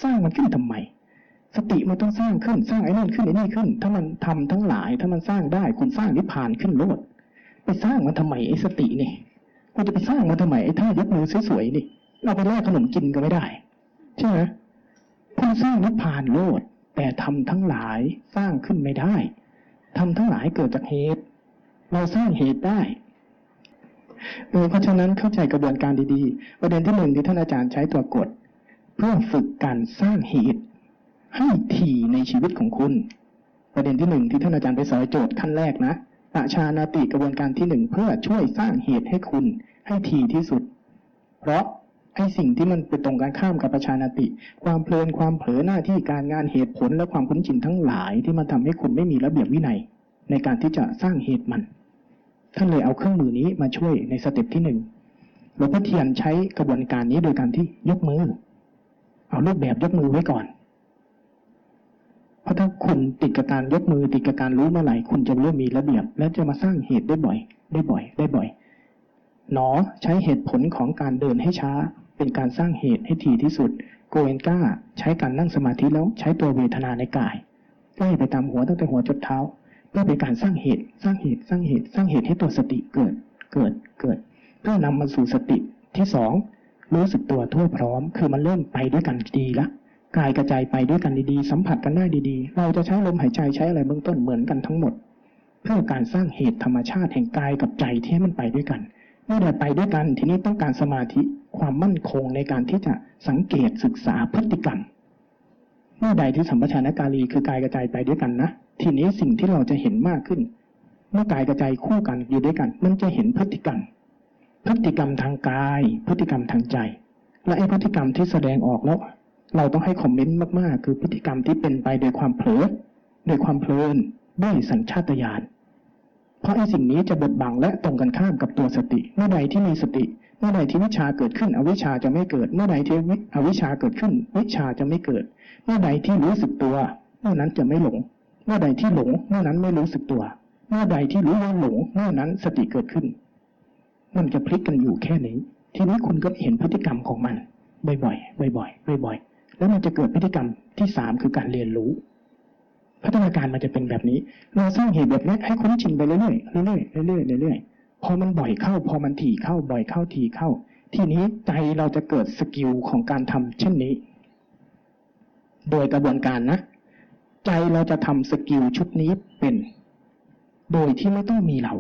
สร้างมันขึ้นทำไม สติมันต้องสร้างขึ้น สร้างไอ้นั่นขึ้นไอ้นี่ขึ้น ถ้ามันทำทั้งหลาย ถ้ามันสร้างได้คุณสร้างนิพพานขึ้นโลด ไปสร้างมันทำไมไอ้สตินี่คุณจะไปสร้างมันทำไมไอ้ท่ายกมือสวยๆนี่เราไปแลกขนมกินก็ไม่ได้ใช่ไหมคุณสร้างนิพพานโลด แต่ทำทั้งหลายสร้างขึ้นไม่ได้ทำทั้งหลายเกิดจากเหตุ เราสร้างเหตุได้เออเพราะฉะนั้นเข้าใจกระบวนการดีๆ ประเด็นที่หนึ่งที่ท่านอาจารย์ใช้ตัวกด เพื่อฝึกการสร้างเหตุ ให้ถี่ในชีวิตของคุณ ประเด็นที่หนึ่งที่ท่านอาจารย์ไปสอนโจทย์ขั้นแรกนะ ประชานาติกระบวนการที่หนึ่งเพื่อช่วยสร้างเหตุให้คุณให้ถี่ที่สุด เพราะไอ้สิ่งที่มันเป็นตรงกันข้ามกับประชานาติ ความเพลินความเผลอหน้าที่การงานเหตุผลและความคุ้นชินทั้งหลายที่มันทำให้คุณไม่มีระเบียบวินัย ในการที่จะสร้างเหตุมัน ท่านเลยเอาเครื่องมือนี้มาช่วยใน step ที่หนึ่งหลวงพ่อเทียนใช้กระบวนการนี้โดยการที่ยกมือ เอารูปแบบยกมือไว้ก่อน ราะถ้าคุณติดกับการยกมือติดกับการรู้เมื่อไหร่คุณจะเริ่มมีระเบียบ และจะมาสร้างเหตุได้บ่อย ได้บ่อย ได้บ่อยหนอใช้เหตุผลของการเดินให้ช้า เป็นการสร้างเหตุให้ถี่ที่สุด โกเอนก้า ใช้การนั่งสมาธิแล้วใช้ตัวเวทนาในกายไล่ไปตามหัวตั้งแต่หัวจดเท้าเพื่อเป็นการสร้างเหตุ สร้างเหตุสร้างเหตุ สร้างเหตุให้ตัวสติเกิด เกิดเกิดเพื่อนำมาสู่สติที่สองรู้สึกตัวทั่วพร้อม คือมันเริ่มไปด้วยกันดีละ กายกระจายไปด้วยกันดีๆ สัมผัสกันได้ดีๆ เราจะใช้ลมหายใจใช้อะไรเบื้องต้นเหมือนกันทั้งหมด เพื่อการสร้างเหตุธรรมชาติแห่งกายกับใจที่ให้มันไปด้วยกันเมื่อได้ไปด้วยกันทีนี้ต้องการสมาธิความมั่นคงในการที่จะสังเกตศึกษาพฤติกรรมเมื่อใดที่สัมปชัญญะกาลีคือกายกระจายไปด้วยกันนะทีนี้สิ่งที่เราจะเห็นมากขึ้น เมื่อกายกระจายคู่กันอยู่ด้วยกัน มันจะเห็นพฤติกรรม พฤติกรรมทางกาย พฤติกรรมทางใจ และไอ้พฤติกรรมที่แสดงออกแล้ว เราต้องให้คอมเมนต์มากๆ คือพฤติกรรมที่เป็นไปโดยความเผลอโดยความเพลินด้วยสัญชาตญาณเพราะไอ้สิ่งนี้จะบดบังและตรงกันข้ามกับตัวสติ เมื่อใดที่มีสติ เมื่อใดที่วิชาเกิดขึ้น อวิชาจะไม่เกิด เมื่อใดที่อวิชชาเกิดขึ้น วิชาจะไม่เกิด เมื่อใดที่รู้สึกตัว เมื่อนั้นจะไม่หลง เมื่อใดที่หลง เมื่อนั้นไม่รู้สึกตัว เมื่อใดที่รู้ว่าหลง เมื่อนั้นสติเกิดขึ้น มันจะพลิกกันอยู่แค่นี้ ทีนี้คุณก็เห็นพฤติกรรมของมัน บ่อยๆ บ่อยๆ บ่อยๆ แล้วมันจะเกิดพฤติกรรมที่สามคือการเรียนรู้ พัฒนาการมันจะเป็นแบบนี้ เราสร้างเหตุแบบนี้ให้คุ้นชินไปเรื่อยๆเรื่อยๆเรื่อยๆเรื่อยๆพอมันบ่อยเข้า พอมันถี่เข้าบ่อยเข้าถี่เข้า ทีนี้ใจเราจะเกิด skill ของการทำเช่นนี้ โดยกระบวนการนะ ใจเราจะทำ skill ชุดนี้เป็น โดยที่ไม่ต้องมีเรา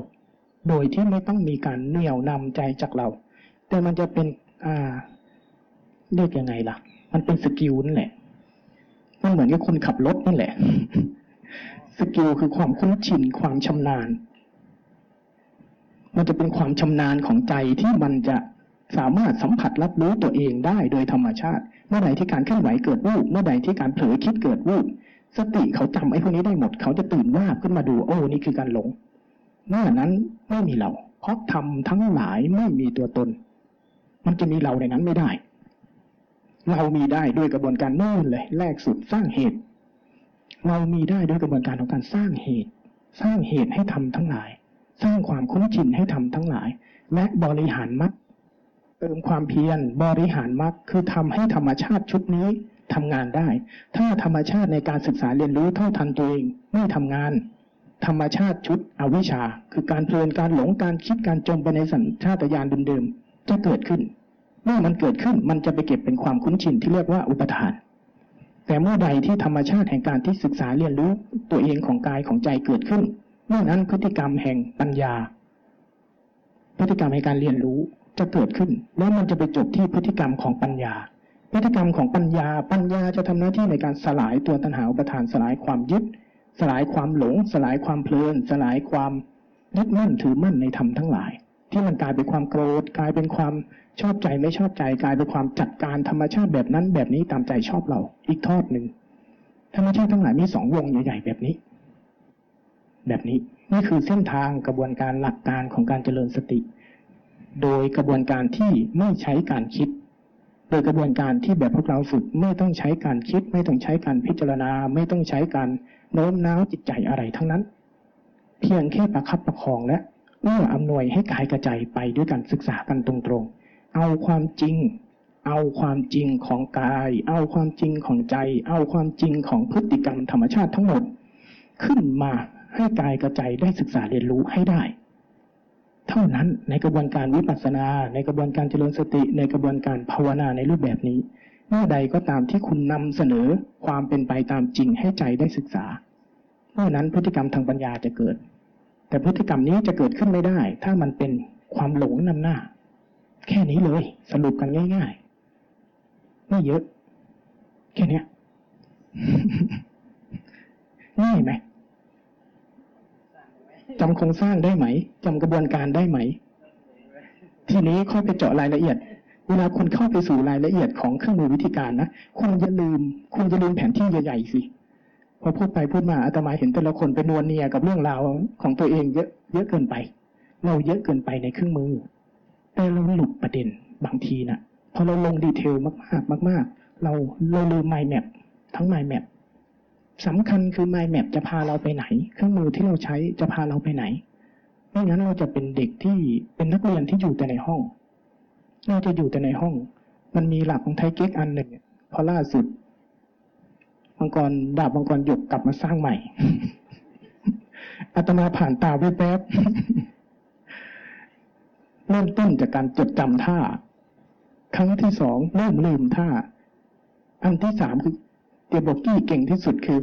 โดยที่ไม่ต้องมีการเหนี่ยวนำใจจากเรา แต่มันจะเป็นอ่าเรียกยังไงล่ะ มันเป็น skill นั่นแหละ มันเหมือนกับคนขับรถนั่นแหละ skill คือความคุ้นชินความชำนาญ มันจะเป็นความชำนาญของใจที่มันจะสามารถสัมผัสรับรู้ตัวเองได้โดยธรรมชาติ เมื่อใดที่การเคลื่อนไหวเกิดวูบเมื่อใดที่การเผลอคิดเกิดวูบสติเขาจำไอ้พวกนี้ได้หมด เขาจะตื่นว่าขึ้นมาดูโอ้นี่คือการหลงเมื่อนั้นไม่มีเรา เพราะทำทั้งหลายไม่มีตัวตน มันจะมีเราในนั้นไม่ได้ เรามีได้ด้วยกระบวนการนู่นเลยแรกสุดสร้างเหตุ เรามีได้ด้วยกระบวนการของการสร้างเหตุ สร้างเหตุให้ทำทั้งหลาย สร้างความคุ้นชินให้ทำทั้งหลาย และบริหารมรรคเติมความเพียรบริหารมรรคคือทำให้ธรรมชาติชุดนี้ทำงานได้ ถ้าธรรมชาติในการศึกษาเรียนรู้เท่าทันตัวเองไม่ทำงาน ธรรมชาติชุดอวิชชา คือการเพลินการหลงการคิดการจมไปในสัญชาตญาณเดิมๆจะเกิดขึ้น เมื่อมันเกิดขึ้นมันจะไปเก็บเป็นความคุ้นชินที่เรียกว่าอุปทาน แต่เมื่อใดที่ธรรมชาติแห่งการที่ศึกษาเรียนรู้ตัวเองของกายของใจเกิดขึ้นเมื่อนั้นพฤติกรรมแห่งปัญญา พฤติกรรมแห่งการเรียนรู้จะเกิดขึ้น แล้วมันจะไปจบที่พฤติกรรมของปัญญา พฤติกรรมของปัญญา ปัญญาจะทำหน้าที่ในการสลายตัวตัณหาอุปทานสลายความยึด สลายความหลง สลายความเพลิน สลายความยึดมั่นถือมั่นในธรรมทั้งหลาย ที่มันกลายเป็นความโกรธกลายเป็นความชอบใจไม่ชอบใจกลายเป็นความจัดการธรรมชาติแบบนั้นแบบนี้ตามใจชอบเรา อีกทอดหนึ่งธรรมชาติทั้งหลายมีสองวงใหญ่ๆแบบนี้ แบบนี้นี่คือเส้นทางกระบวนการหลักการของการเจริญสติ โดยกระบวนการที่ไม่ใช้การคิด โดยกระบวนการที่แบบพวกเราฝึกไม่ต้องใช้การคิด ไม่ต้องใช้การพิจารณา ไม่ต้องใช้การโน้มน้าวจิตใจอะไรทั้งนั้น เพียงแค่ประคับประคองและเอื้ออำนวยให้กายกระใจไปด้วยการศึกษากันตรงๆ เอาความจริง เอาความจริงของกาย เอาความจริงของใจ เอาความจริงของพฤติกรรมธรรมชาติทั้งหมด ขึ้นมาให้กายกระใจได้ศึกษาเรียนรู้ให้ได้ เท่านั้นในกระบวนการวิปัสสนา ในกระบวนการเจริญสติ ในกระบวนการภาวนาในรูปแบบนี้เมื่อใดก็ตามที่คุณนำเสนอความเป็นไปตามจริงให้ใจได้ศึกษาเมื่อนั้นพฤติกรรมทางปัญญาจะเกิด แต่พฤติกรรมนี้จะเกิดขึ้นไม่ได้ ถ้ามันเป็นความหลงนำหน้า แค่นี้เลย สรุปกันง่ายๆ ไม่เยอะ แค่นี้ง่ายไหมจำโครงสร้างได้ไหมจำกระบวนการได้ไหม ทีนี้ค่อยไปเจาะรายละเอียด เวลาคุณเข้าไปสู่รายละเอียดของเครื่องมือวิธีการนะคุณอย่าลืม คุณอย่าลืมแผนที่ใหญ่ๆสิพอพูดไปพูดมาอาตมาเห็นแต่ละคนเป็นนวลเนียกับเรื่องราวของตัวเองเยอะเยอะเกินไป เราเยอะเกินไปในเครื่องมือ แต่เราหลุดประเด็นบางทีนะพอเราลงดีเทลมากๆมาก ๆ เราเราลืม mind map ทั้ง mind map สำคัญคือ mind map จะพาเราไปไหน เครื่องมือที่เราใช้จะพาเราไปไหน ไม่งั้นเราจะเป็นเด็กที่เป็นนักเรียนที่อยู่แต่ในห้อง เราจะอยู่แต่ในห้อง มันมีหลักของไทเก๊กอันหนึ่งพอล่าสุดมังกรดาบมังกรหยกกลับมาสร้างใหม่อาตมาผ่านตาแวบๆ เริ่มต้นจากการจดจำท่า ครั้งที่สองเริ่มลืมท่า อันที่สามคือเตียบอกกี้เก่งที่สุดคือ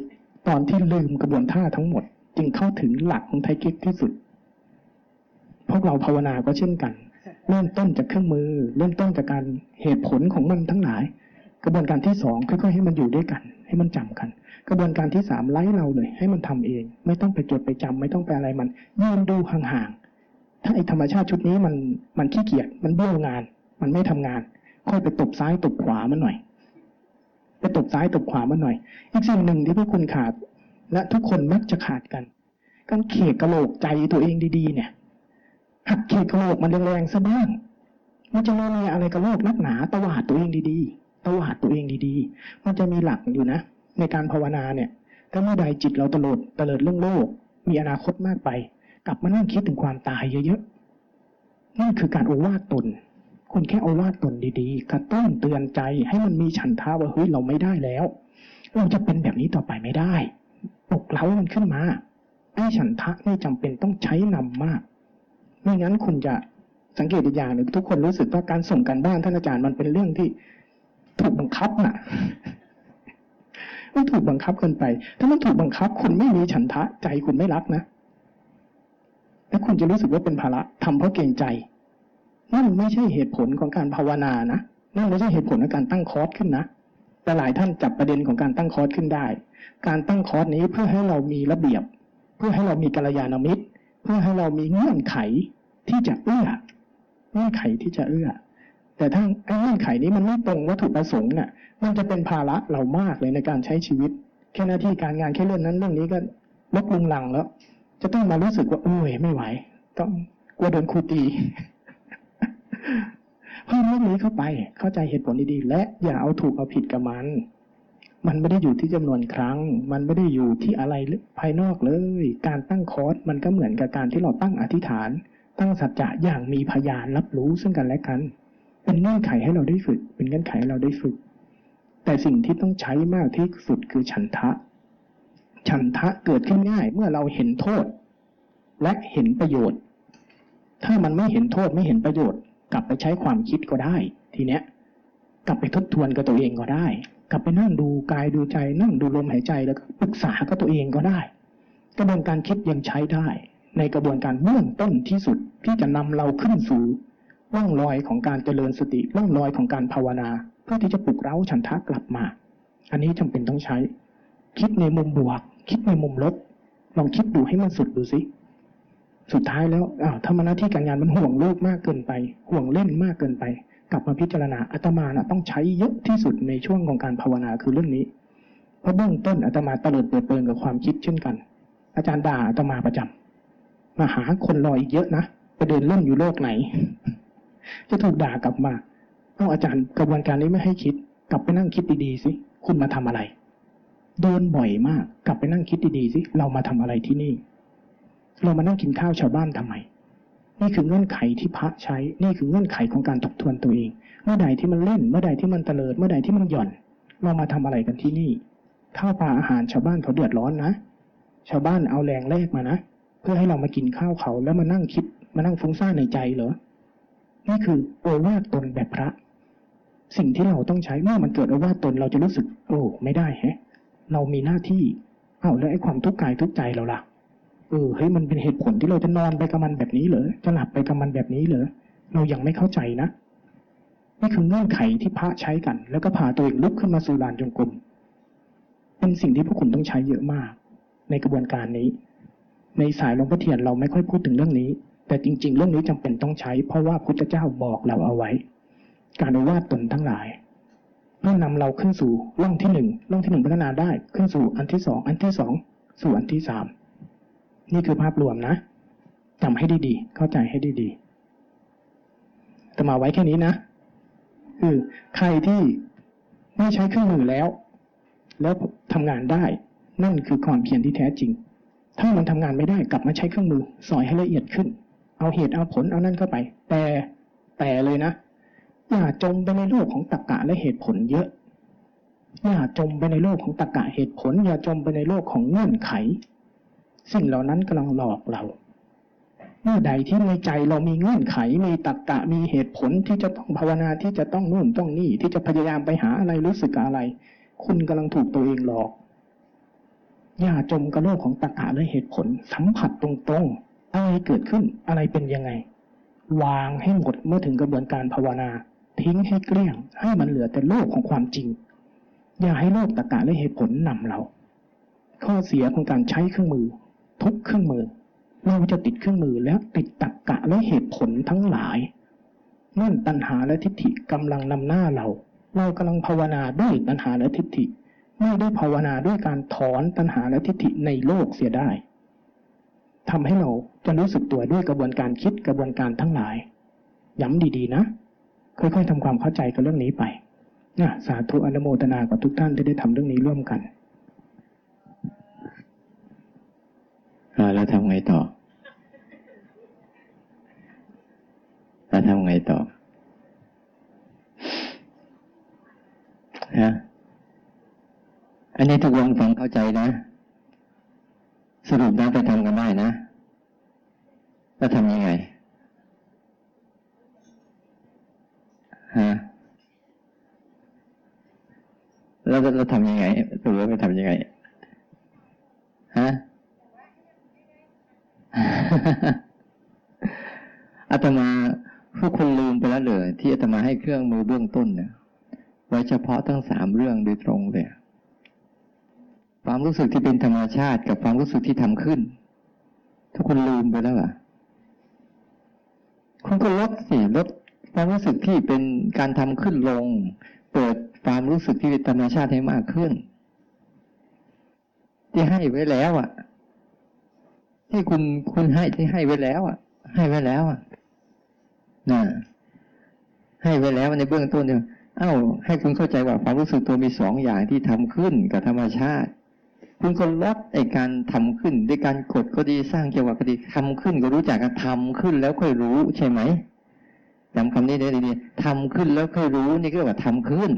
ตอนที่ลืมกระบวนท่าทั้งหมด จึงเข้าถึงหลักของไทเก๊กที่สุด พวกเราภาวนาก็เช่นกัน เริ่มต้นจากเครื่องมือ เริ่มต้นจากการเหตุผลของมันทั้งหลาย กระบวนการที่สองค่อยๆให้มันอยู่ด้วยกัน ให้มันจำกัน กระบวนการที่สามไล่เราเลย ให้มันทำเอง ไม่ต้องไปจดไปจำไม่ต้องไปอะไรมันยืนดูห่างๆ ถ้าไอธรรมชาติชุดนี้มันมันขี้เกียจมันเบี้ยวงาน มันไม่ทำงานค่อยไปตบซ้ายตบขวามันหน่อย ไปตบซ้ายตบขวามันหน่อย อีกสิ่งหนึ่งที่พวกคุณขาด และทุกคนมักจะขาดกัน การเขกกระโหลกใจตัวเองดีๆ เนี่ยหัดเขกกระโหลกมันแรงๆซะบ้างมันจะมีอะไรกระโหลกนักหนาตวาดตัวเองดีๆตวาดตัวเองดีๆ มันจะมีหลักอยู่นะ ในการภาวนาเนี่ย ถ้าเมื่อใดจิตเราตลดตลิดเรื่องโลก มีอนาคตมากไป กลับมานั่งคิดถึงความตายเยอะๆนั่นคือการโอวาทตน คุณแค่โอวาทตนดีๆกระตุ้นเตือนใจให้มันมีฉันทาว่าเฮ้ยเราไม่ได้แล้ว เราจะเป็นแบบนี้ต่อไปไม่ได้ปลุกเล้ามันขึ้นมาไอ้ฉันทะนี่จำเป็นต้องใช้นำมาก ไม่งั้นคุณจะสังเกตอีกอย่างหนึ่งทุกคนรู้สึกว่าการส่งการบ้านท่านอาจารย์มันเป็นเรื่องที่ถูกบังคับน่ะมันถูกบังคับเกินไป ถ้ามันถูกบังคับ คุณไม่มีฉันทะใจคุณไม่รักนะ แล้วคุณจะรู้สึกว่าเป็นภาระทำเพราะเกรงใจ นั่นไม่ใช่เหตุผลของการภาวนานะ นั่นไม่ใช่เหตุผลของการตั้งคอร์สขึ้นนะ แต่หลายท่านจับประเด็นของการตั้งคอร์สขึ้นได้ การตั้งคอร์สนี้เพื่อให้เรามีระเบียบ เพื่อให้เรามีกัลยาณมิตร เพื่อให้เรามีเงื่อนไขที่จะเอื้อ เงื่อนไขที่จะเอื้อ แต่ถ้าไอ้เงื่อนไขนี้มันไม่ตรงวัตถุประสงค์น่ะ มันจะเป็นภาระเรามากเลยในการใช้ชีวิต แค่หน้าที่การงานแค่เรื่องนั้นเรื่องนี้ก็ลกลุงลังแล้ว จะต้องมารู้สึกว่า โอ้ยไม่ไหว ต้องกลัวโดนครูตีเพิ่มเรื่องนี้เข้าไป เข้าใจเหตุผลดีๆ และอย่าเอาถูกเอาผิดกับมัน มันไม่ได้อยู่ที่จำนวนครั้ง มันไม่ได้อยู่ที่อะไรภายนอกเลย การตั้งคอร์สมันก็เหมือนกับการที่เราตั้งอธิษฐาน ตั้งสัจจะอย่างมีพยานรับรู้ซึ่งกันและกัน เป็นเงื่อนไขให้เราได้ฝึก เป็นเงื่อนไขให้เราได้ฝึก แต่สิ่งที่ต้องใช้มากที่สุดคือฉันทะ ฉันทะเกิดขึ้นง่าย เมื่อเราเห็นโทษ และเห็นประโยชน์ ถ้ามันไม่เห็นโทษไม่เห็นประโยชน์ กลับไปใช้ความคิดก็ได้ ทีเนี้ย กลับไปทบทวนกับตัวเองก็ได้ กลับไปนั่งดูกายดูใจนั่งดูลมหายใจแล้วก็ปรึกษากับตัวเองก็ได้ กระบวนการคิดยังใช้ได้ ในกระบวนการเบื้องต้นที่สุดที่จะนำเราขึ้นสู่ร่องรอยของการเจริญสติร่องรอยของการภาวนา เพื่อที่จะปลุกเร้าฉันทะกลับมา อันนี้จำเป็นต้องใช้ คิดในมุมบวก คิดในมุมลบ ลองคิดดูให้มันสุดดูสิสุดท้ายแล้วอ้าวถ้ามาหน้าที่การงานมันห่วงลูกมากเกินไป ห่วงเล่นมากเกินไป กลับมาพิจารณาอาตมานะต้องใช้เยอะที่สุดในช่วงของการภาวนาคือเรื่องนี้ เพราะเบื้องต้นอาตมาตะเลิดเปิดเปิงกับความคิดเช่นกัน อาจารย์ด่าอาตมาประจำมาหาคนรออีกเยอะนะไปเดินเล่นอยู่โลกไหน จะถูกด่ากลับมาเอ้าอาจารย์กระบวนการนี้ไม่ให้คิด กลับไปนั่งคิดดีๆสิ คุณมาทำอะไร โดนบ่อยมาก กลับไปนั่งคิดดีๆสิเรามาทำอะไรที่นี่ เรามานั่งกินข้าวชาวบ้านทำไม นี่คือเงื่อนไขที่พระใช้ นี่คือเงื่อนไขของการทบทวนตัวเอง เมื่อใดที่มันเล่น เมื่อใดที่มันเตลิด เมื่อใดที่มันหย่อน เรามาทำอะไรกันที่นี่ ข้าวปลาอาหารชาวบ้านเขาเดือดร้อนนะ ชาวบ้านเอาแรงแลกมานะ เพื่อให้เรามากินข้าวเขาแล้วมานั่งคิด มานั่งฟุ้งซ่านในใจเหรอ นี่คือโอวาทตนแบบพระ สิ่งที่เราต้องใช้เมื่อมันเกิดโอวาทตนเราจะรู้สึก โอ้ไม่ได้แฮะ เรามีหน้าที่เอ้าแล้วไอ้ความทุกข์กายทุกใจเราล่ะเออเฮ้ยมันเป็นเหตุผลที่เราจะนอนไปกับมันแบบนี้เหรอจะหลับไปกับมันแบบนี้เหรอเรายังไม่เข้าใจนะนี่คือเงื่อนไขที่พระใช้กัน แล้วก็พาตัวเองลุกขึ้นมาสู่ลานจงกรมเป็นสิ่งที่พวกคุณต้องใช้เยอะมาก ในกระบวนการนี้ ในสายหลวงพ่อเทียนเราไม่ค่อยพูดถึงเรื่องนี้ แต่จริง ๆ เรื่องนี้จำเป็นต้องใช้ เพราะว่าพุทธเจ้าบอกเราเอาไว้ การอวาดตนทั้งหลาย เพื่อนำเราขึ้นสู่ร่องที่หนึ่งร่องที่หนึ่งพัฒนาได้ขึ้นสู่อันที่สองอันที่สองสู่อันที่สามนี่คือภาพรวมนะจำให้ดีๆ เข้าใจให้ดีๆแต่มาไว้แค่นี้นะคือใครที่ไม่ใช้เครื่องมือแล้ว แล้วทำงานได้ นั่นคือความเพียรที่แท้จริง ถ้ามันทำงานไม่ได้กลับมาใช้เครื่องมือ สอยให้ละเอียดขึ้น เอาเหตุเอาผลเอานั่นเข้าไป แต่แต่เลยนะ อย่าจมไปในโลกของตรรกะและเหตุผลเยอะ อย่าจมไปในโลกของตรรกะเหตุผล อย่าจมไปในโลกของเงื่อนไข สิ่งเหล่านั้นกำลังหลอกเราเมื่อใดที่ในใจเรามีเงื่อนไข มีตรรกะ มีเหตุผลที่จะต้องภาวนาที่จะต้องนู่นต้องนี่ ที่จะพยายามไปหาอะไรรู้สึกอะไร คุณกำลังถูกตัวเองหลอก อย่าจมกับโลกของตรรกะและเหตุผล สัมผัสตรงๆ อะไรเกิดขึ้น อะไรเป็นยังไง วางให้หมดเมื่อถึงกระบวนการภาวนา ทิ้งให้เกลี้ยง ให้มันเหลือแต่โลกของความจริง อย่าให้โลกตรรกะและเหตุผลนำเรา ข้อเสียของการใช้เครื่องมือ ทุกเครื่องมือ เราจะติดเครื่องมือแล้วติดตรรกะและเหตุผลทั้งหลายนั่นตัณหาและทิฏฐิกำลังนำหน้าเรา เรากำลังภาวนาด้วยตัณหาและทิฏฐิ ไม่ได้ภาวนาด้วยการถอนตัณหาและทิฏฐิในโลกเสียได้ทำให้เราจะรู้สึกตัวด้วยกระบวนการคิดกระบวนการทั้งหลาย ย้ำดีๆนะ ค่อยๆทำความเข้าใจกับเรื่องนี้ไปนะสาธุอนุโมทนากับทุกท่านที่ได้ทำเรื่องนี้ร่วมกันแล้วทำไงต่อแล้วทำไงต่อฮะอันนี้ทุกคนฟังเข้าใจนะ สรุปแล้วไปทำกันได้นะแล้วทำยังไง ฮะ แล้วเราทำยังไงสรุปแล้วไปทำยังไงฮะอาตมาพวกคนลืมไปแล้วเหรอที่อาตมาให้เครื่องมือเบื้องต้นเนี่ยเวดยเฉพาะทั้งสามเรื่องโดยตรงเลยความรู้สึกที่เป็นธรรมชาติกับความรู้สึกที่ทำขึ้น ทุกคนลืมไปแล้วอะคุณก็ลดสิลดความรู้สึกที่เป็นการทำขึ้นลง เปิด ความรู้สึกที่เป็นธรรมชาติให้มากขึ้น ที่ให้ไว้แล้วอะ ที่คุณคุณให้ที่ให้ไว้แล้วอะ ให้ไว้แล้วอะนะให้ไว้แล้วในเบื้องต้นเนี่ยเอ้า ให้คุณเข้าใจว่าความรู้สึกตัวมีสองอย่างที่ทำขึ้นกับธรรมชาติ คุณก็ลดไอการทำขึ้น ด้วยการกดก็ดีสร้างจังหวะก็ดีทำขึ้นก็รู้จักการทำขึ้นแล้วค่อยรู้ใช่ไหมจำคำนี้ได้ดีๆทำขึ้นแล้วค่อยรู้นี่ก็เรียกว่าทำขึ้น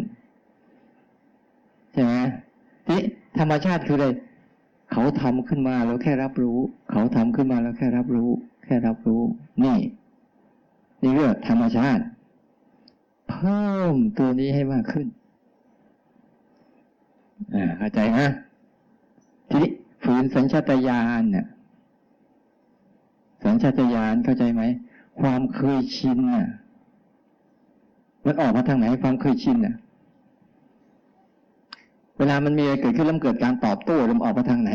ใช่ไหมที่ธรรมชาติคืออะไรเขาทำขึ้นมาเราแค่รับรู้ เขาทำขึ้นมาแล้วแค่รับรู้ แค่รับรู้ นี่ นี่เรียกธรรมชาติ เพิ่มตัวนี้ให้มากขึ้นอ่าเข้าใจไหมทีนี้ฝืนสัญชาตญาณเนี่ยสัญชาตญาณเข้าใจไหมความเคยชินน่ะมันออกมาทางไหนความเคยชินน่ะ เวลามันมีอะไรเกิดขึ้นแล้วมันเกิดการตอบโต้ลมันออกมาทางไหน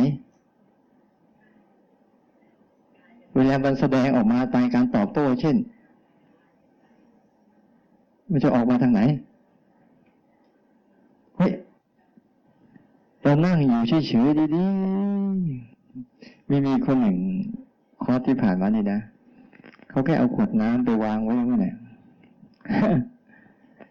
เวลามันแสดงออกมาตายการตอบโต้ เช่น มันจะออกมาทางไหน เฮ้ยเรานั่งอยู่เฉยๆดีๆมีมีคนหนึ่งคอร์สที่ผ่านมานี่นะเขาแค่เอาขวดน้ำไปวางไว้ตรงนี้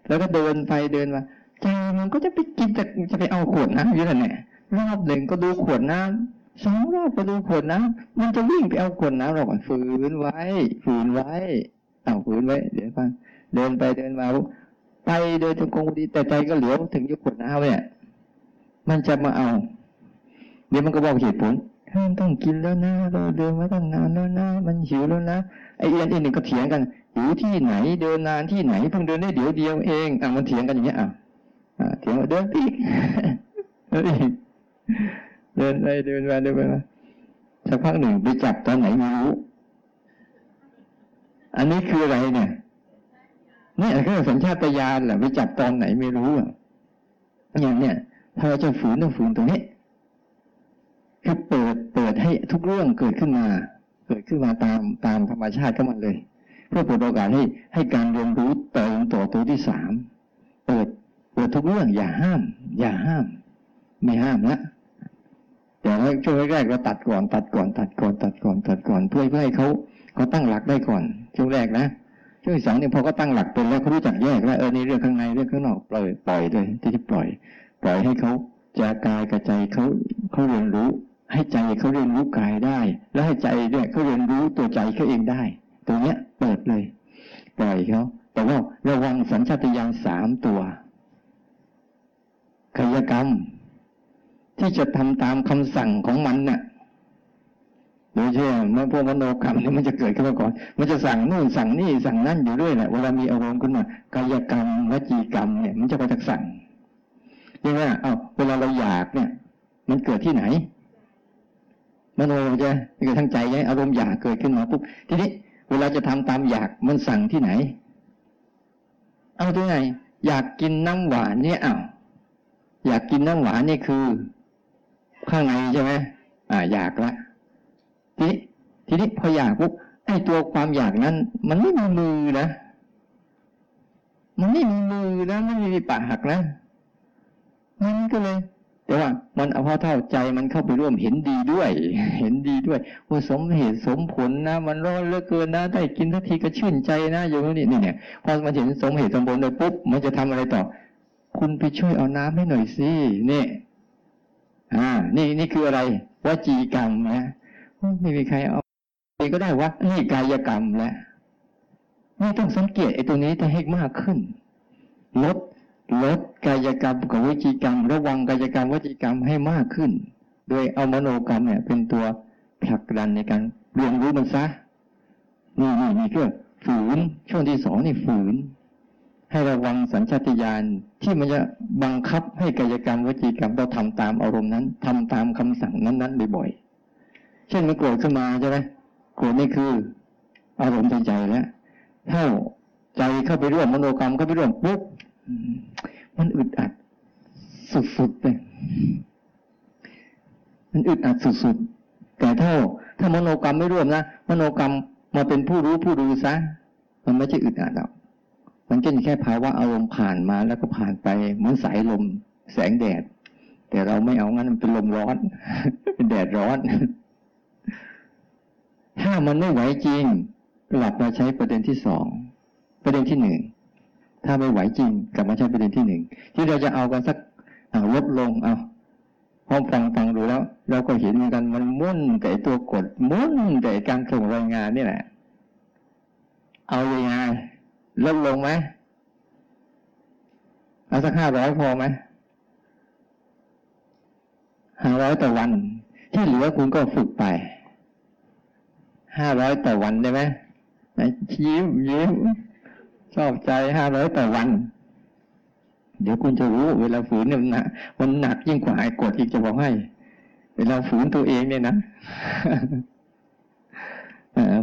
แล้วก็เดินไปเดินมา ใจมันก็จะไปกินจะจะไปเอาขวดน้ำอยู่นั่นแหละรอบหนึ่งก็ดูขวดน้ำสองรอบก็ดูขวดน้ำมันจะวิ่งไปเอาขวดน้ำเราก่อนฝืนไว้ ฝืนไว้เอาฝืนไว้ เดี๋ยวฟังเดินไปเดินมาไปเดินจงกรมดีแต่ใจก็เหลียวถึงยุขวดน้ำเนี่ยมันจะมาเอา เดี๋ยวมันก็บอกเหตุผลท่านต้องกินแล้วนะเราเดินมาตั้งนานแล้วนะมันหิวแล้วนะไอ้เอียนอีหนึ่งก็เถียงกันหิวที่ไหนเดินนานที่ไหนเพิ่งเดินได้เดี๋ยวเดียวเองอะมันเถียงกันอย่างเงี้ยอะ เถียงว่าเดินอีกเดินอีกเดินไปเดินมาเดินไปมาสักพักหนึ่งไปจับตอนไหนไม่รู้ อันนี้คืออะไรเนี่ยนี่คือสัญชาตญาณแหละไปจับตอนไหนไม่รู้อะอย่างเนี่ย ถ้าเราจะฝืนต้องฝืนตรงนี้คือเปิดเปิดให้ทุกเรื่องเกิดขึ้นมา เกิดขึ้นมาตามตามธรรมชาติของมันเลย เพื่อเปิดโอกาสให้ให้การเรียนรู้เติมต่อตัวที่สามเปิด เปิดทุกเรื่องอย่าห้าม อย่าห้าม ไม่ห้ามละแต่ว่าช่วงแรกๆเราตัดก่อนตัดก่อน ตัดก่อน ตัดก่อน ตัดก่อนเพื่อเพื่อให้เขาเขาตั้งหลักได้ก่อน ช่วงแรกนะช่วงที่สองเนี่ยพอเขาตั้งหลักเป็นแล้วเขารู้จักแยกแล้วเออในเรื่องข้างในเรื่องข้างนอกปล่อยปล่อยเลยที่ที่ปล่อย ปล่อยให้เขาจะกายกับใจเขาเขาเรียนรู้ ให้ใจเขาเรียนรู้กายได้ แล้วให้ใจเนี่ยเขาเรียนรู้ตัวใจเขาเองได้ตรงเนี้ยเปิดเลย ปล่อยเขาแต่ว่าระวังสัญชาตญาณสามตัว กายกรรม ที่จะทำตามคำสั่งของมันน่ะโดยเฉพาะเมื่อพวกมโนกรรมนี่มันจะเกิดขึ้นมาก่อน มันจะสั่งนู่นสั่งนี่สั่งนั่นอยู่เรื่อยแหละเวลามีอารมณ์ขึ้นมากายกรรมวจีกรรมเนี่ย มันจะไปจากสั่งใช่ไหมเอ้าเวลาเราอยากเนี่ย มันเกิดที่ไหนมโนจะเกิดทางใจไงอารมณ์อยากเกิดขึ้นมาปุ๊บทีนี้เวลาจะทำตามอยากมันสั่งที่ไหน เอาที่ไหน อยากกินน้ำหวานเนี่ยอ้าว อยากกินน้ำหวานนี่คือ ข้างในใช่ไหมอ่า อยากละทีนี้ทีนี้พออยากปุ๊บไอ้ตัวความอยากนั้น มันไม่มีมือนะมันไม่มีมือนะไม่มีปากหักนะมันก็เลยแต่ว่า มันเอาพอเท่าใจมันเข้าไปร่วมเห็นดีด้วย เห็นดีด้วยว่าสมเหตุสมผลนะ มันร้อนเหลือเกินนะได้กินทักทีก็ชื่นใจนะอย่างนี้นี่เนี่ยพอมันเห็นสมเหตุสมผลเลยปุ๊บมันจะทำอะไรต่อ คุณไปช่วยเอาน้ำให้หน่อยสินี่อ่า นี่นี่คืออะไรวจีกรรมนะไม่มีใครเอาเองก็ได้ว่านี่กายกรรมแล้วนี่ต้องสังเกตไอ้ตัวนี้จะให้มากขึ้น ลดลดกายกรรมกับวิจีกรรม ระวังกายกรรมวจีกรรมให้มากขึ้น โดยเอามโนกรรมเนี่ย เป็นตัวผลักดันในการเรียนรู้มันซะนี่นี่นี่ก็ฝืนช่วงที่สองนี่ฝืน ให้ระวังสัญชาตญาณที่มันจะบังคับให้กายกรรมวจีกรรมเราทำตามอารมณ์นั้นทำตามคำสั่งนั้นๆบ่อยๆ เช่นมันโกรธขึ้นมาใช่ไหมโกรธนี่คือ อารมณ์ทางใจแล้วถ้าใจเข้าไปร่วมมโนกรรมเข้าไปร่วมปุ๊บมันอึดอัดสุดๆเลยมันอึดอัดสุดๆแต่ถ้าถ้ามโนกรรมไม่ร่วมนะมโนกรรมมาเป็นผู้รู้ผู้ดูซะมันไม่ใช่อึดอัดหรอก มันก็แค่ภาวะอารมณ์ผ่านมาแล้วก็ผ่านไปเหมือนสายลมแสงแดด แต่เราไม่เอางั้นมันเป็นลมร้อน เป็นแดดร้อน ถ้ามันไม่ไหวจริงกลับมาใช้ประเด็นที่สองประเด็นที่หนึ่งถ้าไม่ไหวจริงกลับมาใช้ประเด็นที่หนึ่งที่เราจะเอากันสักเอาลดลงเอาพอฟังฟังดูแล้ว เราก็เห็นเหมือนกันมันมุ่นแต่ตัวกดมุ่นแต่การส่งรายงานนี่แหละ เอายังไง ลดลงไหมเอาสักห้าร้อยพอไหมห้าร้อยต่อวัน ที่เหลือคุณก็ฝึกไปห้าร้อยต่อวันได้ไหมยิ้มยิ้มชอบใจห้าร้อยต่อวัน เดี๋ยวคุณจะรู้ เวลาฝืนเนี่ยมันหนักมันหนักยิ่งกว่าไอ้กดอีกจะบอกให้ เวลาฝืนตัวเองเนี่ยนะ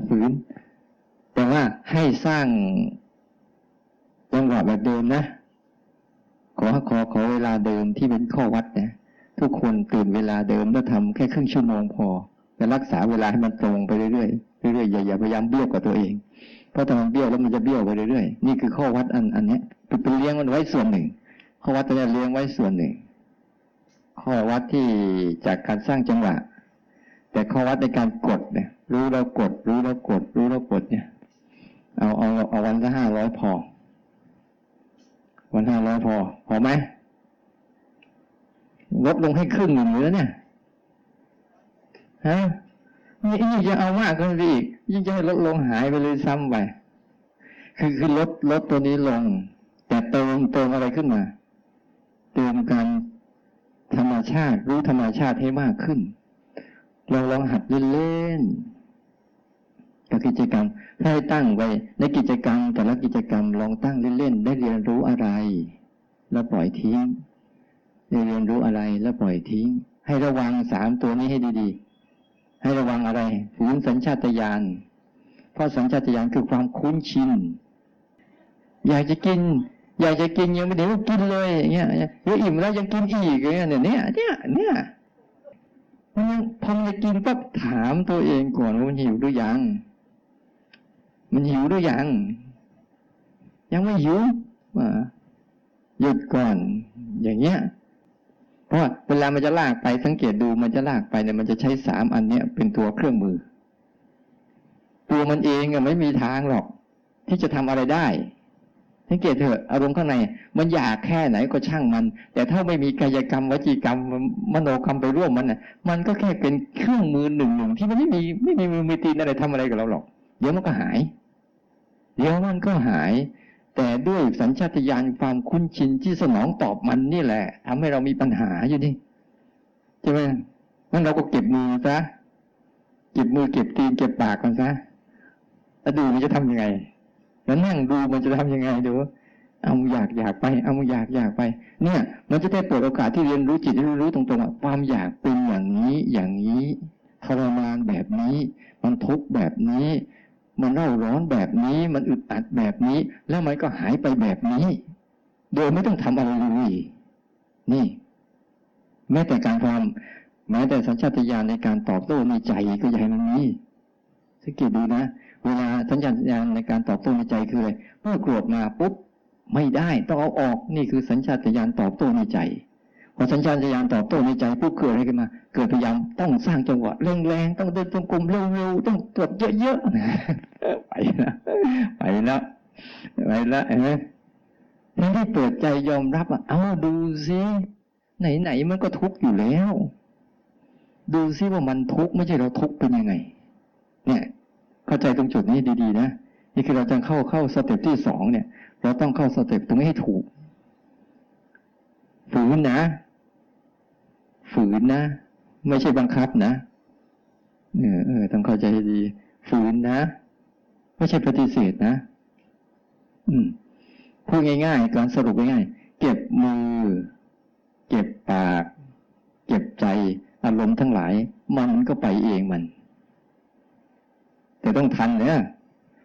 ฝืน แต่ว่าให้สร้าง จังหวะแบบเดิมนะ ขอขอขอเวลาเดิมที่เป็นข้อวัดนะทุกคนตื่นเวลาเดิมแล้วทำแค่ครึ่งชั่วโมงพอแต่รักษาเวลาให้มันตรงไปเรื่อยๆเรื่อยๆอย่าอย่าพยายามเบี้ยวกับตัวเอง เพราะถ้ามันเบี้ยวแล้วมันจะเบี้ยวไปเรื่อยๆนี่คือข้อวัดอันอันเนี้ยเป็นเลี้ยงมันไว้ส่วนหนึ่ง ข้อวัดตัวนี้เลี้ยงไว้ส่วนหนึ่ง ข้อวัดที่จากการสร้างจังหวะ แต่ข้อวัดในการกดเนี่ยรู้แล้วกด รู้แล้วกด รู้แล้วกดเนี่ย เอาเอาเอาวันละห้าร้อยพอ วันห้าร้อยพอ พอไหมลดลงให้ครึ่งหนึ่งแล้วเนี่ยฮะนี่ยิ่งจะเอามากขึ้นไปอีก ยิ่งจะให้ลดลงหายไปเลยซ้ำไปคือคือลดลดตัวนี้ลง แต่เติมเติมอะไรขึ้นมาเติมการธรรมชาติรู้ธรรมชาติให้มากขึ้น เราลองหัดเล่นๆ กับกิจกรรม ถ้าให้ตั้งไว้ในกิจกรรมแต่ละกิจกรรมลองตั้งเล่นๆได้เรียนรู้อะไร แล้วปล่อยทิ้งได้เรียนรู้อะไรแล้วปล่อยทิ้ง ให้ระวังสามตัวนี้ให้ดีๆ ให้ระวังอะไรฝืนสัญชาตญาณเพราะสัญชาตญาณคือความคุ้นชินอยากจะกิน อยากจะกินยังไม่ได้ว่ากินเลยอย่างเงี้ยเดี๋ยวอิ่มแล้วยังกินอีกอย่างเงี้ยเนี่ยเนี่ยเนี่ยเนี่ยมันยังพอมันจะกินปั๊บถามตัวเองก่อนว่ามันหิวหรือยัง มันหิวหรือยัง ยังไม่หิวหยุดก่อน อย่างเงี้ย เพราะเวลามันจะลากไปสังเกตดูมันจะลากไปเนี่ยมันจะใช้สามอันเนี้ยเป็นตัวเครื่องมือ ตัวมันเองอะไม่มีทางหรอก ที่จะทำอะไรได้สังเกตเถอะอารมณ์ข้างใน มันอยากแค่ไหนก็ช่างมัน แต่ถ้าไม่มีกายกรรมวจีกรรม มโนกรรมไปร่วมมันน่ะ มันก็แค่เป็นเครื่องมือหนึ่งหนึ่งที่มันไม่มีไม่มีมือมีตีนอะไรทำอะไรกับเราหรอก เดี๋ยวมันก็หาย เดี๋ยวมันก็หาย แต่ด้วยสัญชาตญาณความคุ้นชินที่สนองตอบมันนี่แหละทำให้เรามีปัญหาอยู่นี่ใช่ไหมงั้นเราก็เก็บมือซะเก็บมือเก็บตีนเก็บปากกันซะแล้วดูมันจะทำยังไง แล้วนั่งดูมันจะทำยังไงดูเอาอยากอยากไป เอาอยากอยากไป เนี่ย มันจะได้เปิดโอกาสที่เรียนรู้จิตเรียนรู้ตรงๆว่าความอยากเป็นอย่างนี้อย่างนี้ทรมานแบบนี้ มันทุกข์แบบนี้ มันเร่าร้อนแบบนี้ มันอึดอัดแบบนี้ แล้วมันก็หายไปแบบนี้ โดยไม่ต้องทำอะไรเลยนี่ แม้แต่การความแม้แต่สัญชาตญาณในการตอบโต้ในใจก็อย่าให้มันมีสังเกตดูนะเวลาสัญชาตญาณในการตอบโต้ในใจคืออะไรเมื่อโกรธมาปุ๊บไม่ได้ต้องเอาออกนี่คือสัญชาตญาณตอบโต้ในใจ พอสัญชาตญาณตอบโต้ในใจปุ๊บเกิดอะไรขึ้นมา เกิดพยายามต้องสร้างจังหวะแรงๆต้องเดินจงกรมเร็วๆต้องตรวจเยอะๆไปแล้วไปแล้วไปแล้วเห็นไหมแทนที่เปิดใจยอมรับอะเอาดูซิไหนๆมันก็ทุกข์อยู่แล้ว ดูซิว่ามันทุกข์ไม่ใช่เราทุกข์เป็นยังไง เนี่ยเข้าใจตรงจุดนี้ดีๆนะนี่คือเราจะเข้าเข้า step ที่สองเนี่ย เราต้องเข้า step ตรงนี้ให้ถูกฝืนนะ ฝืนนะ ไม่ใช่บังคับนะเออเออต้องเข้าใจให้ดี ฝืนนะ ไม่ใช่ปฏิเสธนะ อืมพูดง่ายๆการสรุปง่ายๆเก็บมือ เก็บปาก เก็บใจ อารมณ์ทั้งหลาย มันก็ไปเองมัน แต่ต้องทันเนี่ย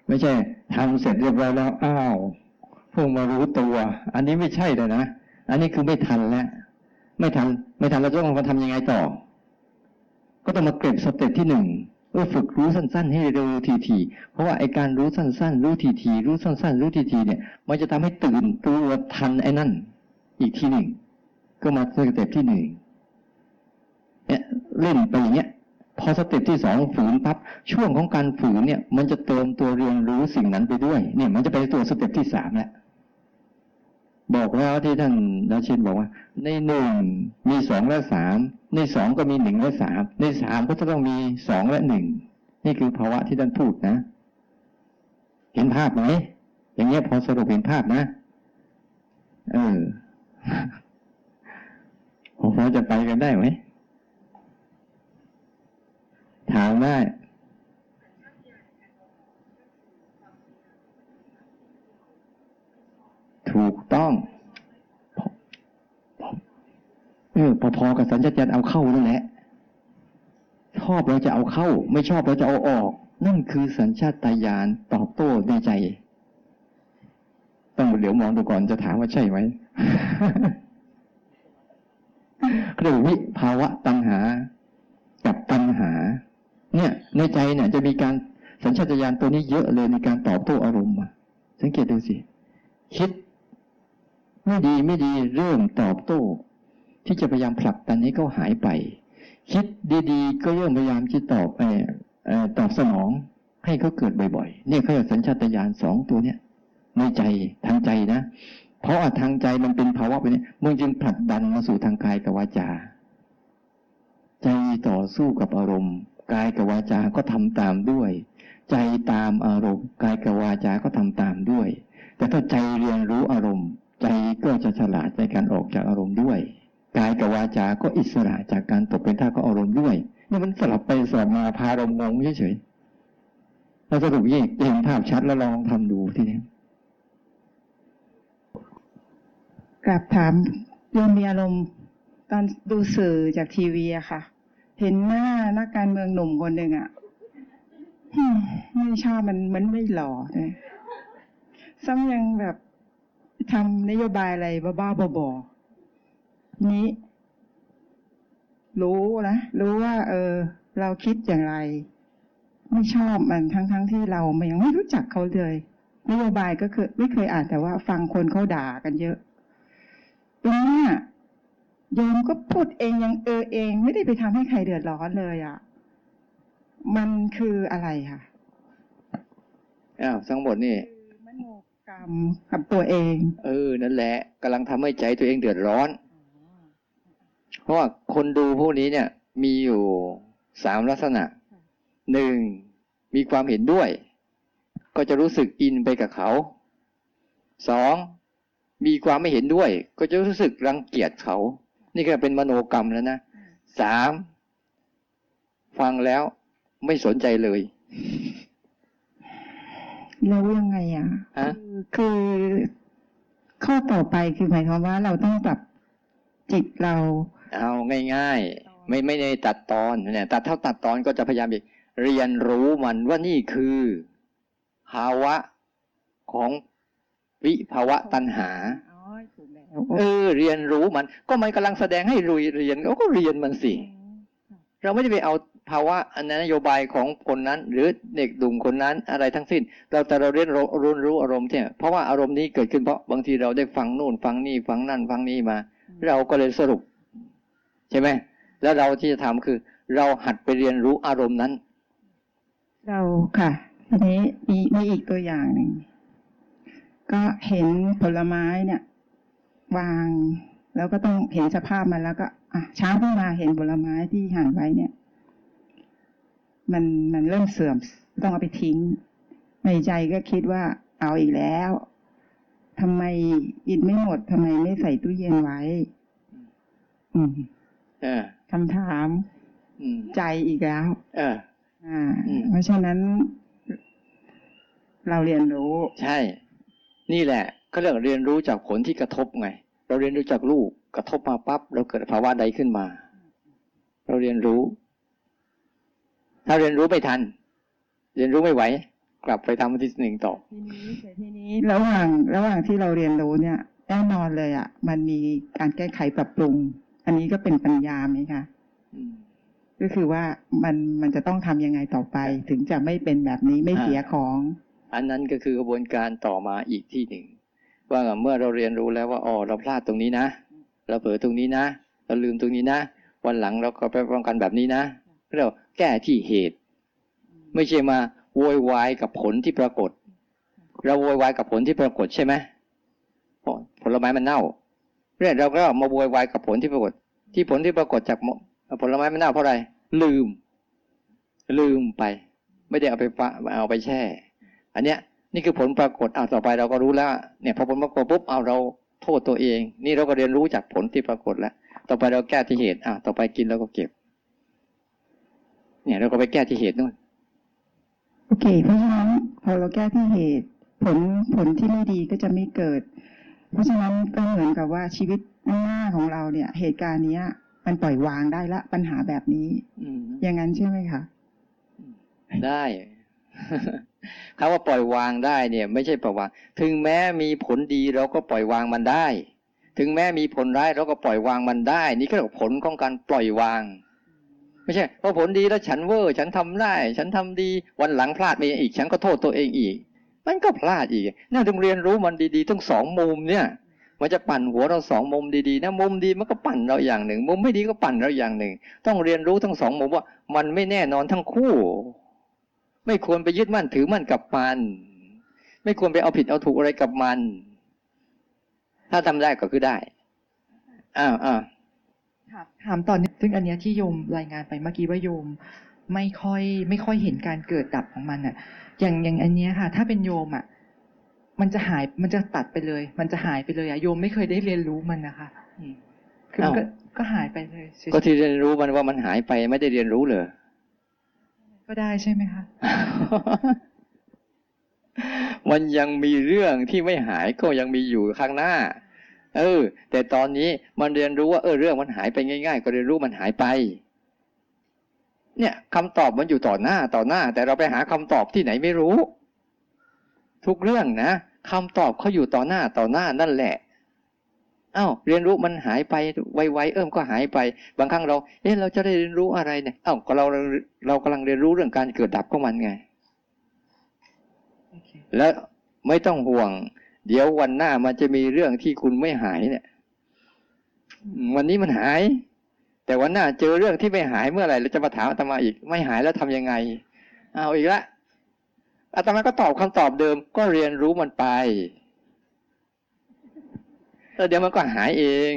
ไม่ใช่ทำเสร็จเรียบร้อยแล้วอ้าวเพิ่งมารู้ตัว อันนี้ไม่ใช่เลยนะ อันนี้คือไม่ทันแล้ว ไม่ทันไม่ทันเราจะต้องมาทำยังไงต่อ ก็ต้องมาเก็บ step ที่หนึ่งเออฝึกรู้สั้น ๆ ให้เร็วถี่ๆเพราะว่าไอการรู้สั้น ๆ รู้ถี่ๆรู้สั้น ๆ รู้ถี่ๆเนี่ย มันจะทำให้ตื่นตัวทันไอ้นั่น อีกทีหนึ่ง ก็มา step ที่หนึ่งเนี่ยเล่นไปอย่างเงี้ยพอ step ที่สองฝืนปั๊บช่วงของการฝืนเนี่ย มันจะเติมตัวเรียนรู้สิ่งนั้นไปด้วย เนี่ย มันจะไปตัว step ที่สามแล้ว บอกแล้วที่ท่านราชินบอกว่า ในหนึ่งมีสองและสามในสองก็มีหนึ่งและสามในสามก็จะต้องมีสองและหนึ่งนี่คือภาวะที่ท่านพูดนะ เห็นภาพไหมอย่างเงี้ยพอสรุปเห็นภาพนะ เออผมพอจะไปกันได้ไหมถามได้ ถูก ต้องเออพอๆกับสัญชาตญาณเอาเข้านั่นแหละชอบเราจะเอาเข้า ไม่ชอบเราจะเอาออก นั่นคือสัญชาตญาณตอบโต้ในใจ ต้องเดี๋ยวมองดูก่อนจะถามว่าใช่ไหมเรียกว่าวิภาวะตัณหา กับตัณหา เนี่ย ในใจเนี่ย จะมีการสัญชาตญาณตัวนี้เยอะเลยในการตอบโต้อารมณ์สังเกตดูสิ คิด ไม่ดีไม่ดีเริ่มตอบโต้ ที่จะพยายามผลักดันให้เขาหายไป คิดดีๆ ก็เริ่มพยายามที่ตอบเออตอบสนองให้เขาเกิดบ่อยๆ เนี่ยเขาเรียกสัญชาตญาณสองตัวเนี้ยในใจทางใจนะ เพราะทางใจมันเป็นภาวะไปเนี้มึงจึงผลักดันมาสู่ทางกายกับวาจา ใจต่อสู้กับอารมณ์กายกับวาจาก็ทำตามด้วย ใจตามอารมณ์ กายกับวาจาก็ทำตามด้วย แต่ถ้าใจเรียนรู้อารมณ์ ใจก็จะฉลาดในการออกจากอารมณ์ด้วย กายกับวาจา ก็อิสระจากการตกเป็นท่าของอารมณ์ด้วย นี่มันสลับไปสลับมาพาอารมณ์งงเฉยๆเราสรุปยิ่งเห็นภาพชัดแล้วลองทำดูทีนี้กลับถามโยมมีอารมณ์ตอนดูสื่อจากทีวีอะค่ะ เห็นหน้านักการเมืองหนุ่มคนหนึ่งอะไม่ชอบมันเหมือนไม่หล่อเลยซ้ำยังแบบ ทำนโยบายอะไรบ้าๆบอๆนี้ รู้นะรู้ว่า เออ เราคิดอย่างไร ไม่ชอบมันทั้งๆทที่เราไม่ยังไม่รู้จักเขาเลยนโยบายก็คือ ไม่เคยอ่านแต่ว่า ฟังคนเขาด่ากันเยอะตรงนี้โยมก็พูดเองยังเออเอง ไม่ได้ไปทำให้ใครเดือดร้อนเลยอะ่ะ มันคืออะไรค่ะอ้าวทั้งหมดนี่มโน กรรมกับตัวเอง เออ นั่นแหละกำลังทำให้ใจตัวเองเดือดร้อน เพราะว่าคนดูพวกนี้เนี่ย มีอยู่สามลักษณะหนึ่งมีความเห็นด้วย ก็จะรู้สึกอินไปกับเขาสองมีความไม่เห็นด้วย ก็จะรู้สึกรังเกียจเขา นี่ก็เป็นมโนกรรมแล้วนะสามฟังแล้วไม่สนใจเลย แล้วยังไงอะฮะ คือคือข้อต่อไปคือหมายความว่าเราต้องปรับจิตเรา เอาง่ายๆ ไม่ไม่ได้ตัดตอนเนี่ยตัดเท่าตัดตอนก็จะพยายามอีกเรียนรู้มันว่านี่คือภาวะของวิภาวะตัณหาอ๋อถูกแล้วเออเรียนรู้มัน ก็มันกำลังแสดงให้รุยเรียนเราก็เรียนมันสิ เราไม่ได้ไปเอา ภาวะอันนั้นนโยบายของคนนั้น หรือเด็กดุ่มคนนั้นอะไรทั้งสิ้น เราแต่เราเรียนรู้รู้รู้อารมณ์เนี่ยเพราะว่าอารมณ์นี้เกิดขึ้นเพราะบางทีเราได้ฟังนู่นฟังนี่ฟังนั่นฟังนี่มา เราก็เลยสรุป ใช่ไหมแล้วเราที่จะทำคือ เราหัดไปเรียนรู้อารมณ์นั้น เราค่ะทีนี้มีมีอีกตัวอย่างหนึ่งก็เห็นผลไม้เนี่ย วาง แล้วก็ต้องเห็นสภาพมันแล้วก็ อะเช้าขึ้นมาเห็นผลไม้ที่หั่นไว้เนี่ย มันมันเริ่มเสื่อมต้องเอาไปทิ้ง ในใจก็คิดว่าเอาอีกแล้วทำไมกินไม่หมดทำไมไม่ใส่ตู้เย็นไว้ อืมเออคำถามอืมใจอีกแล้ว เออ อ่าอืมเพราะฉะนั้น เราเรียนรู้ ใช่ นี่แหละก็เรื่องเรียนรู้จากผลที่กระทบไง เราเรียนรู้จากลูกกระทบมาปั๊บเราเกิดภาวะใดขึ้นมา เราเรียนรู้ ถ้าเรียนรู้ไม่ทัน เรียนรู้ไม่ไหว กลับไปทำที่หนึ่งต่อทีนี้แต่ทีนี้ระหว่างระหว่างที่เราเรียนรู้เนี่ยแน่นอนเลยอะ มันมีการแก้ไขปรับปรุง อันนี้ก็เป็นปัญญาไหมคะอืมก็คือว่ามันมันจะต้องทำยังไงต่อไป ถึงจะไม่เป็นแบบนี้ไม่เสียของ อันนั้นก็คือกระบวนการต่อมาอีกที่หนึ่งว่าเมื่อเราเรียนรู้แล้วว่าอ๋อเราพลาดตรงนี้นะ เราเผลอตรงนี้นะ เราลืมตรงนี้นะ วันหลังเราก็ไปป้องกันแบบนี้นะ เราแก้ที่เหตุ ไม่ใช่มาโวยวายกับผลที่ปรากฏ เราโวยวายกับผลที่ปรากฏใช่ไหมเพราะผลไม้มันเน่าเรื่องเราก็มาโวยวายกับผลที่ปรากฏ ที่ผลที่ปรากฏจากผลไม้มันเน่าเพราะอะไร ลืม ลืมไป ไม่ได้เอาไปเอาไปแช่ อันเนี้ยนี่คือผลปรากฏเอาต่อไปเราก็รู้แล้ว เนี่ยพอผลปรากฏปุ๊บเอาเราโทษตัวเอง นี่เราก็เรียนรู้จากผลที่ปรากฏแล้ว ต่อไปเราแก้ที่เหตุอะต่อไปกินแล้วก็เก็บ เนี่ยเราก็ไปแก้ที่เหตุนู่นโอเค เพราะฉะนั้นพอเราแก้ที่เหตุ ผลผลที่ไม่ดีก็จะไม่เกิด เพราะฉะนั้นก็เหมือนกับว่าชีวิตหน้าของเราเนี่ย เหตุการณ์เนี้ย มันปล่อยวางได้ละปัญหาแบบนี้ อืมอย่างนั้นใช่ไหมคะได้คำว่าปล่อยวางได้เนี่ย ไม่ใช่ปล่อยวาง ถึงแม้มีผลดีเราก็ปล่อยวางมันได้ ถึงแม้มีผลร้ายเราก็ปล่อยวางมันได้ นี่ก็เรียกว่าผลของการปล่อยวาง ไม่ใช่พอผลดีแล้วฉันเวอร์ ฉันทำได้ ฉันทำดีวันหลังพลาดไปอีก ฉันก็โทษตัวเองอีก มันก็พลาดอีกน่าต้องเรียนรู้มันดีๆทั้งสองมุมเนี่ยมันจะปั่นหัวเราสองมุมดีๆนะมุมดีมันก็ปั่นเราอย่างหนึ่ง มุมไม่ดีก็ปั่นเราอย่างหนึ่ง ต้องเรียนรู้ทั้งสองมุมว่า มันไม่แน่นอนทั้งคู่ ไม่ควรไปยึดมั่นถือมั่นกับมัน ไม่ควรไปเอาผิดเอาถูกอะไรกับมัน ถ้าทำได้ก็คือได้อ้าวอ้าว ถามถามต่อนิดซึ่งอันเนี้ยที่โยมรายงานไปเมื่อกี้ว่าโยมไม่ค่อย ไม่ค่อยเห็นการเกิดดับของมันอะอย่างอย่างอันเนี้ยค่ะ ถ้าเป็นโยมอะมันจะหายมันจะตัดไปเลย มันจะหายไปเลยอะโยมไม่เคยได้เรียนรู้มันนะคะคือมันก็ก็หายไปเลยเฉยๆก็ที่เรียนรู้มันว่ามันหายไปไม่ได้เรียนรู้เลยก็ได้ใช่ไหมคะมันยังมีเรื่องที่ไม่หายก็ยังมีอยู่ข้างหน้า เออ แต่ตอนนี้มันเรียนรู้ว่าเออเรื่องมันหายไปง่าย ๆ ก็เรียนรู้มันหายไป เนี่ยคำตอบมันอยู่ต่อหน้าต่อหน้า แต่เราไปหาคำตอบที่ไหนไม่รู้ ทุกเรื่องนะคำตอบเขาอยู่ต่อหน้าต่อหน้านั่นแหละเอ้าเรียนรู้มันหายไปไวๆเอิ่มก็หายไป บางครั้งเรา เอ๊ะเราจะได้เรียนรู้อะไรเนี่ยเอ้าก็เราเรากำลังเรียนรู้เรื่องการเกิดดับของมันไงโอเคแล้วไม่ต้องห่วง เดี๋ยววันหน้ามันจะมีเรื่องที่คุณไม่หายเนี่ย วันนี้มันหาย แต่วันหน้าเจอเรื่องที่ไม่หายเมื่อไหร่เราจะมาถามอาตมาอีก ไม่หายแล้วทำยังไง เอาอีกละอาตมาก็ตอบคำตอบเดิม ก็เรียนรู้มันไปแล้วเดี๋ยวมันก็หายเอง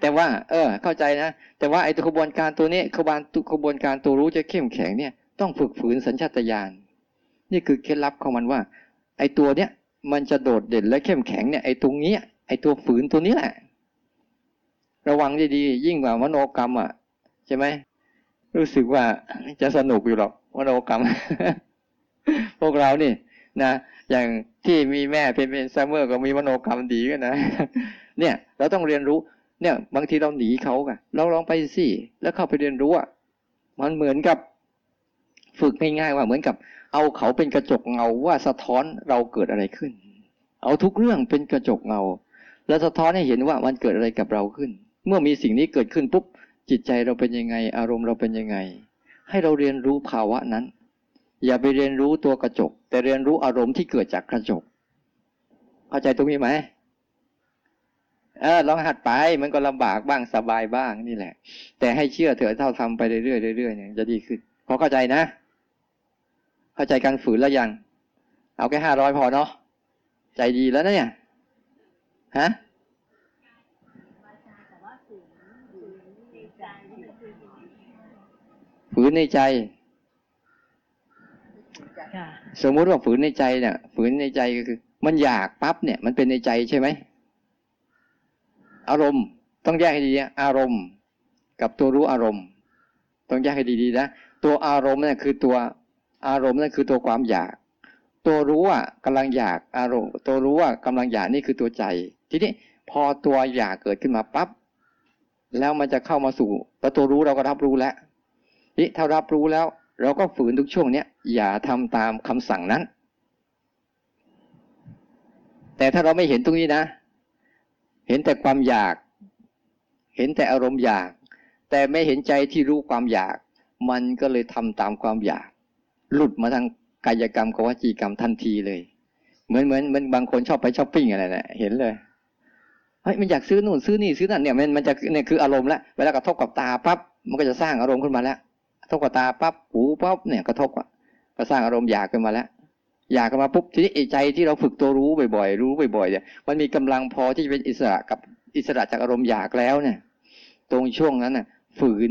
แต่ว่า เออ เข้าใจนะ แต่ว่าไอ้ตัวขบวนการตัวนี้ขบวนขบวนการตัวรู้จะเข้มแข็งเนี่ย ต้องฝึกฝืนสัญชาตญาณ นี่คือเคล็ดลับของมันว่า ไอ้ตัวเนี้ย มันจะโดดเด่นและเข้มแข็งเนี่ยไอ้ตรงนี้ไอ้ตัวฝืนตัวนี้แหละ ระวังดีๆยิ่งกว่ามโนกรรมอะใช่ไหมรู้สึกว่าจะสนุกอยู่หรอกมโนกรรม พวกเรานี่นะอย่างที่มีแม่เป็นเป็นซัมเมอร์ก็มีมโนกรรมดีกันนะ เนี่ย เราต้องเรียนรู้เนี่ย บางทีเราหนีเขากันเราลองไปสิแล้วเข้าไปเรียนรู้อะมันเหมือนกับ ฝึกง่ายๆว่าเหมือนกับ เอาเขาเป็นกระจกเงาว่าสะท้อนเราเกิดอะไรขึ้น เอาทุกเรื่องเป็นกระจกเงา แล้วสะท้อนให้เห็นว่ามันเกิดอะไรกับเราขึ้น เมื่อมีสิ่งนี้เกิดขึ้นปุ๊บจิตใจเราเป็นยังไง อารมณ์เราเป็นยังไง ให้เราเรียนรู้ภาวะนั้น อย่าไปเรียนรู้ตัวกระจก แต่เรียนรู้อารมณ์ที่เกิดจากกระจก เข้าใจตรงนี้ไหมเออลองหัดไปมันก็ลำบากบ้างสบายบ้างนี่แหละ แต่ให้เชื่อเถอะเท่าทำไปเรื่อยๆเรื่อยๆเนี่ยจะดีขึ้นพอเข้าใจนะ เข้าใจการฝืนแล้วยัง เอาแค่ห้าร้อยพอเนาะใจดีแล้วนะเนี่ยฮะฝืนในใจค่ะสมมุติว่าฝืนในใจเนี่ยฝืนในใจก็คือ มันอยากปั๊บเนี่ย มันเป็นในใจใช่ไหมอารมณ์ต้องแยกให้ดีนะอารมณ์ กับตัวรู้อารมณ์ ต้องแยกให้ดีๆนะตัวอารมณ์เนี่ยคือตัว อารมณ์นั่นคือตัวความอยาก ตัวรู้ว่ากำลังอยากอารมณ์ ตัวรู้ว่ากำลังอยากนี่คือตัวใจ ทีนี้พอตัวอยากเกิดขึ้นมาปั๊บแล้วมันจะเข้ามาสู่แล้วตัวรู้เราก็รับรู้แล้วนี่ถ้ารับรู้แล้ว เราก็ฝืนทุกช่วงเนี้ยอย่าทำตามคำสั่งนั้น แต่ถ้าเราไม่เห็นตรงนี้นะ เห็นแต่ความอยาก เห็นแต่อารมณ์อยาก แต่ไม่เห็นใจที่รู้ความอยาก มันก็เลยทำตามความอยาก หลุดมาทางกายกรรมกับวจีกรรมทันทีเลย เหมือนเหมือนเหมือนบางคนชอบไปช้อปปิ้งอะไรเนี่ยเห็นเลยเฮ้ยมันอยากซื้อนู่นซื้อนี่ซื้อนั่นเนี่ยมันมันจะเนี่ยคืออารมณ์แล้วเวลากระทบกับตาปั๊บมันก็จะสร้างอารมณ์ขึ้นมาแล้วกระทบกับตาปั๊บหูปั๊บเนี่ยกระทบอะก็สร้างอารมณ์อยากขึ้นมาแล้วอยากขึ้นมาปุ๊บทีนี้ใจที่เราฝึกตัวรู้บ่อยๆ รู้บ่อยๆเนี่ยมันมีกำลังพอที่จะเป็นอิสระกับอิสระจากอารมณ์อยากแล้วเนี่ย ตรงช่วงนั้นน่ะ ฝืน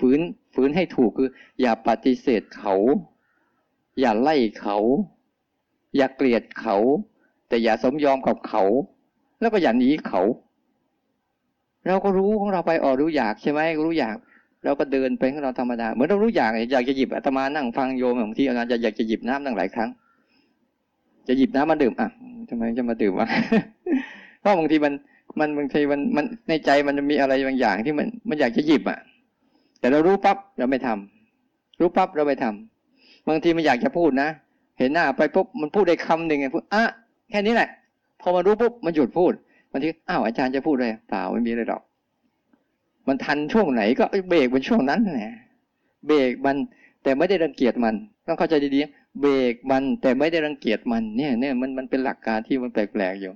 ฝืน ฝืนให้ถูกคือ อย่าปฏิเสธเขา อย่าไล่เขา อย่าเกลียดเขา แต่อย่าสมยอมกับเขา แล้วก็อย่าหนีเขา เราก็รู้ของเราไปอ๋อรู้อยากใช่ไหมรู้อยากเราก็เดินไปของเราธรรมดาเหมือนเรารู้อยากอยากจะหยิบอาตมานั่งฟังโยมบางทีอาจารย์จะอยากจะหยิบน้ำตั้งหลายครั้ง จะหยิบน้ำมาดื่มอะทำไมจะมาดื่มวะเพราะบางทีมันมันบางทีมันมันในใจมันจะมีอะไรบางอย่างที่มันมันอยากจะหยิบอะ แต่เรารู้ปั๊บเราไม่ทำรู้ปั๊บเราไม่ทำบางทีมันอยากจะพูดนะ เห็นหน้าไปปุ๊บมันพูดได้คำหนึ่งไงพูดอะแค่นี้แหละ พอมารู้ปุ๊บมันหยุดพูดบางทีอ้าวอาจารย์จะพูดอะไรเปล่าไม่มีอะไรหรอก มันทันช่วงไหนก็เบรกเป็นช่วงนั้นแหละเบรกมันแต่ไม่ได้รังเกียจมัน ต้องเข้าใจดีๆเบรกมันแต่ไม่ได้รังเกียจมันเนี่ยเนี่ยมันมันเป็นหลักการที่มันแปลกๆอยู่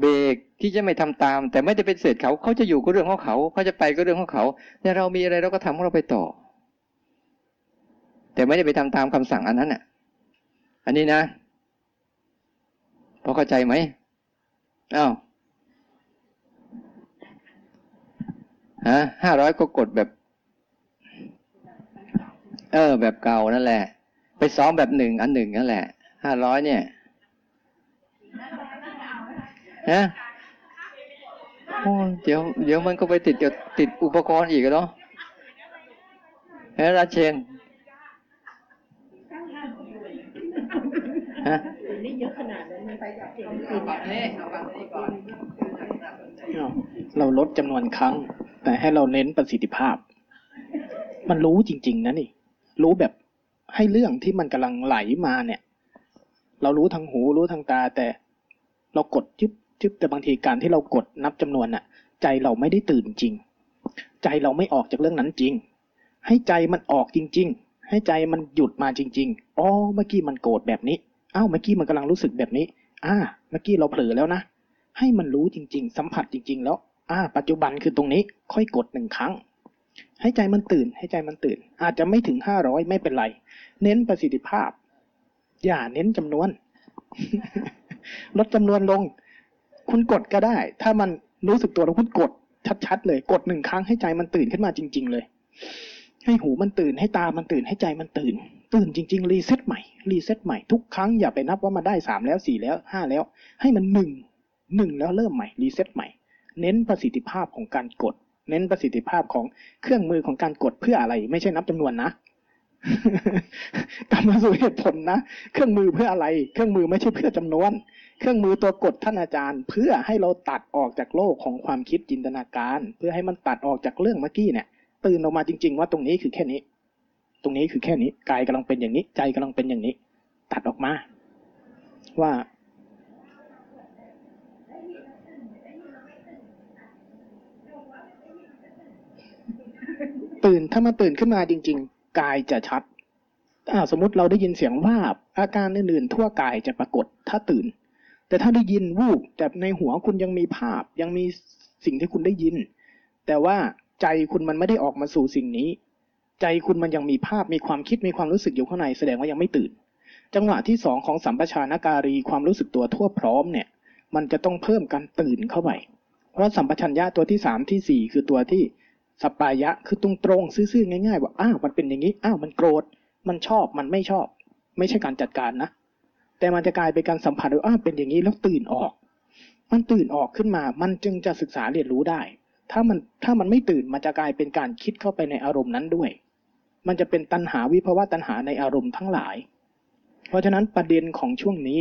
เบรก ที่จะไม่ทำตาม แต่ไม่ได้เป็นเศษเขาเขาจะอยู่ก็เรื่องของเขาเขาจะไปก็เรื่องของเขาแต่เรามีอะไรเราก็ทำของเราไปต่อ แต่ไม่ได้ไปทำตามคำสั่งอันนั้นอะ อันนี้นะพอเข้าใจไหมอ้าวฮะห้าร้อยก็กดแบบ เออ แบบเก่านั่นแหละ ไปซ้อมแบบหนึ่งอันหนึ่งนั่นแหละห้าร้อยเนี่ยฮะ เดี๋ยวเดี๋ยวมันก็ไปติดกับติดอุปกรณ์อีกอะเนาะเฮ้ยราเชนฮะเราลดจำนวนครั้ง แต่ให้เราเน้นประสิทธิภาพ มันรู้จริง ๆ นะนี่ รู้แบบให้เรื่องที่มันกำลังไหลมาเนี่ย เรารู้ทางหูรู้ทางตาแต่เรากดจึ๊บ จึ๊บแต่บางทีการที่เรากดนับจำนวนน่ะ ใจเราไม่ได้ตื่นจริง ใจเราไม่ออกจากเรื่องนั้นจริง ให้ใจมันออกจริง ๆ ให้ใจมันหยุดมาจริงๆอ๋อเมื่อกี้มันโกรธแบบนี้อ้าวเมื่อกี้มันกำลังรู้สึกแบบนี้อ่าเมื่อกี้เราเผลอแล้วนะ ให้มันรู้จริง ๆ สัมผัสจริง ๆ แล้วอ่าปัจจุบันคือตรงนี้ค่อยกดหนึ่งครั้ง ให้ใจมันตื่น ให้ใจมันตื่น อาจจะไม่ถึงห้าร้อยไม่เป็นไร เน้นประสิทธิภาพ อย่าเน้นจำนวน ลดจำนวนลง คุณกดก็ได้ ถ้ามันรู้สึกตัวแล้วคุณกดชัดๆเลย กดหนึ่งครั้งให้ใจมันตื่นขึ้นมาจริง ๆ เลย ให้หูมันตื่นให้ตามันตื่นให้ใจมันตื่น ตื่นจริง ๆ reset ใหม่ reset ใหม่ทุกครั้งอย่าไปนับว่ามาได้สามแล้วสี่แล้วห้าแล้ว ให้มันหนึ่งหนึ่งแล้วเริ่มใหม่ reset ใหม่ เน้นประสิทธิภาพของการกด เน้นประสิทธิภาพของเครื่องมือของการกดเพื่ออะไร ไม่ใช่นับจำนวนนะ กลับมาสู่เหตุผลนะ เครื่องมือเพื่ออะไร เครื่องมือไม่ใช่เพื่อจำนวน เครื่องมือตัวกดท่านอาจารย์ เพื่อให้เราตัดออกจากโลกของความคิดจินตนาการ เพื่อให้มันตัดออกจากเรื่องเมื่อกี้เนี่ย ตื่นออกมาจริง ๆ ว่าตรงนี้คือแค่นี้ ตรงนี้คือแค่นี้กายกำลังเป็นอย่างนี้ ใจกำลังเป็นอย่างนี้ ตัดออกมา ว่าตื่นถ้ามาตื่นขึ้นมาจริงๆ กายจะชัดสมมติเราได้ยินเสียงวาบอาการอื่นๆทั่วกายจะปรากฏถ้าตื่น แต่ถ้าได้ยินวูบแต่ในหัวคุณยังมีภาพยังมีสิ่งที่คุณได้ยิน แต่ว่าใจคุณมันไม่ได้ออกมาสู่สิ่งนี้ ใจคุณมันยังมีภาพมีความคิดมีความรู้สึกอยู่ข้างในแสดงว่ายังไม่ตื่น จังหวะที่สองของสัมปชานการีความรู้สึกตัวทั่วพร้อมเนี่ย มันจะต้องเพิ่มการตื่นเข้าไปเพราะสัมปชัญญะตัวที่สามที่สี่คือตัวที่ สปายะคือตรงตรงๆซื่อๆง่าย ๆ ว่าอ้าวมันเป็นอย่างนี้อ้าวมันโกรธ มันชอบมันไม่ชอบ ไม่ใช่การจัดการนะ แต่มันจะกลายเป็นการสัมผัสว่าอ้าวเป็นอย่างนี้แล้วตื่นออก มันตื่นออกขึ้นมา มันจึงจะศึกษาเรียนรู้ได้ ถ้ามันถ้ามันไม่ตื่นมันจะกลายเป็นการคิดเข้าไปในอารมณ์นั้นด้วย มันจะเป็นตัณหาวิภาวะตัณหาในอารมณ์ทั้งหลาย เพราะฉะนั้นประเด็นของช่วงนี้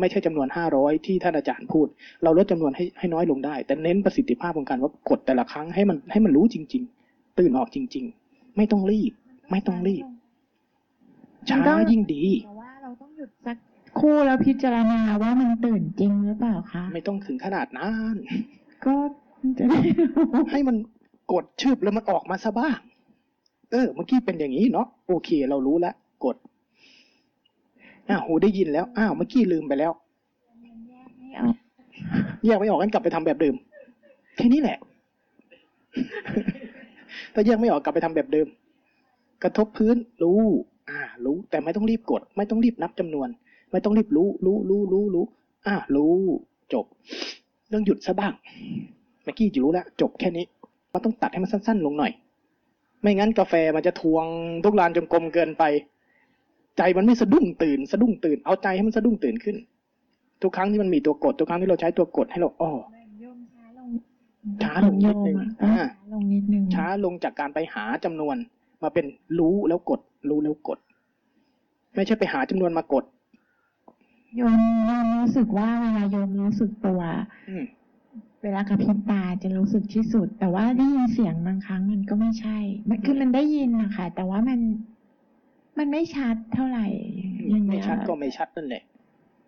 ไม่ใช่จำนวนห้าร้อยที่ท่านอาจารย์พูด เราลดจำนวนให้ให้น้อยลงได้ แต่เน้นประสิทธิภาพของการว่ากดแต่ละครั้งให้มันให้มันรู้จริง ๆ ตื่นออกจริง ๆ ไม่ต้องรีบ ไม่ต้องรีบช้ายิ่งดีแต่ว่าเราต้องหยุดสักครู่แล้วพิจารณาว่ามันตื่นจริงหรือเปล่าอคะไม่ต้องถึงขนาดนั้นก็จะได้รู้ให้มันกดชืบแล้วมันออกมาซะบ้าง เออ เมื่อกี้เป็นอย่างนี้เนาะโอเค เรารู้แล้วกด อ้าวหูได้ยินแล้วอ้าวเมื่อกี้ลืมไปแล้วไม่ออกแยกไม่ออกกันกลับไปทำแบบเดิมแค่นี้แหละ ถ้าแยกไม่ออกกลับไปทำแบบเดิม กระทบพื้นรู้ อ่า รู้ แต่ไม่ต้องรีบกด ไม่ต้องรีบนับจำนวน ไม่ต้องรีบรู้ รู้รู้รู้รู้อ่ารู้จบ เรื่องหยุดซะบ้างเมื่อกี้จะรู้แล้วจบแค่นี้มันต้องตัดให้มันสั้น ๆ ลงหน่อย ไม่งั้นกาแฟมันจะทวงทุกลานจนกลมเกินไป ใจมันไม่สะดุ้งตื่น สะดุ้งตื่น เอาใจให้มันสะดุ้งตื่นขึ้น ทุกครั้งที่มันมีตัวกด ทุกครั้งที่เราใช้ตัวกดให้เราอ้อโยมช้าลงช้าลงนิโยดมนึงอะอ่าช้าลงนิดนึงช้าลงจากการไปหาจำนวน มาเป็นรู้แล้วกด รู้แล้วกด ไม่ใช่ไปหาจำนวนมากดโยมโยมรู้สึกว่าเวลาโยมรู้สึกตัวอืมเวลากระพริบตาจะรู้สึกที่สุด แต่ว่าได้ยินเสียงบางครั้งมันก็ไม่ใช่ มันคือมันได้ยินนะคะแต่ว่ามัน มันไม่ชัดเท่าไหร่อย่างไม่เงี้ยชัดก็ไม่ชัดนั่นแหละ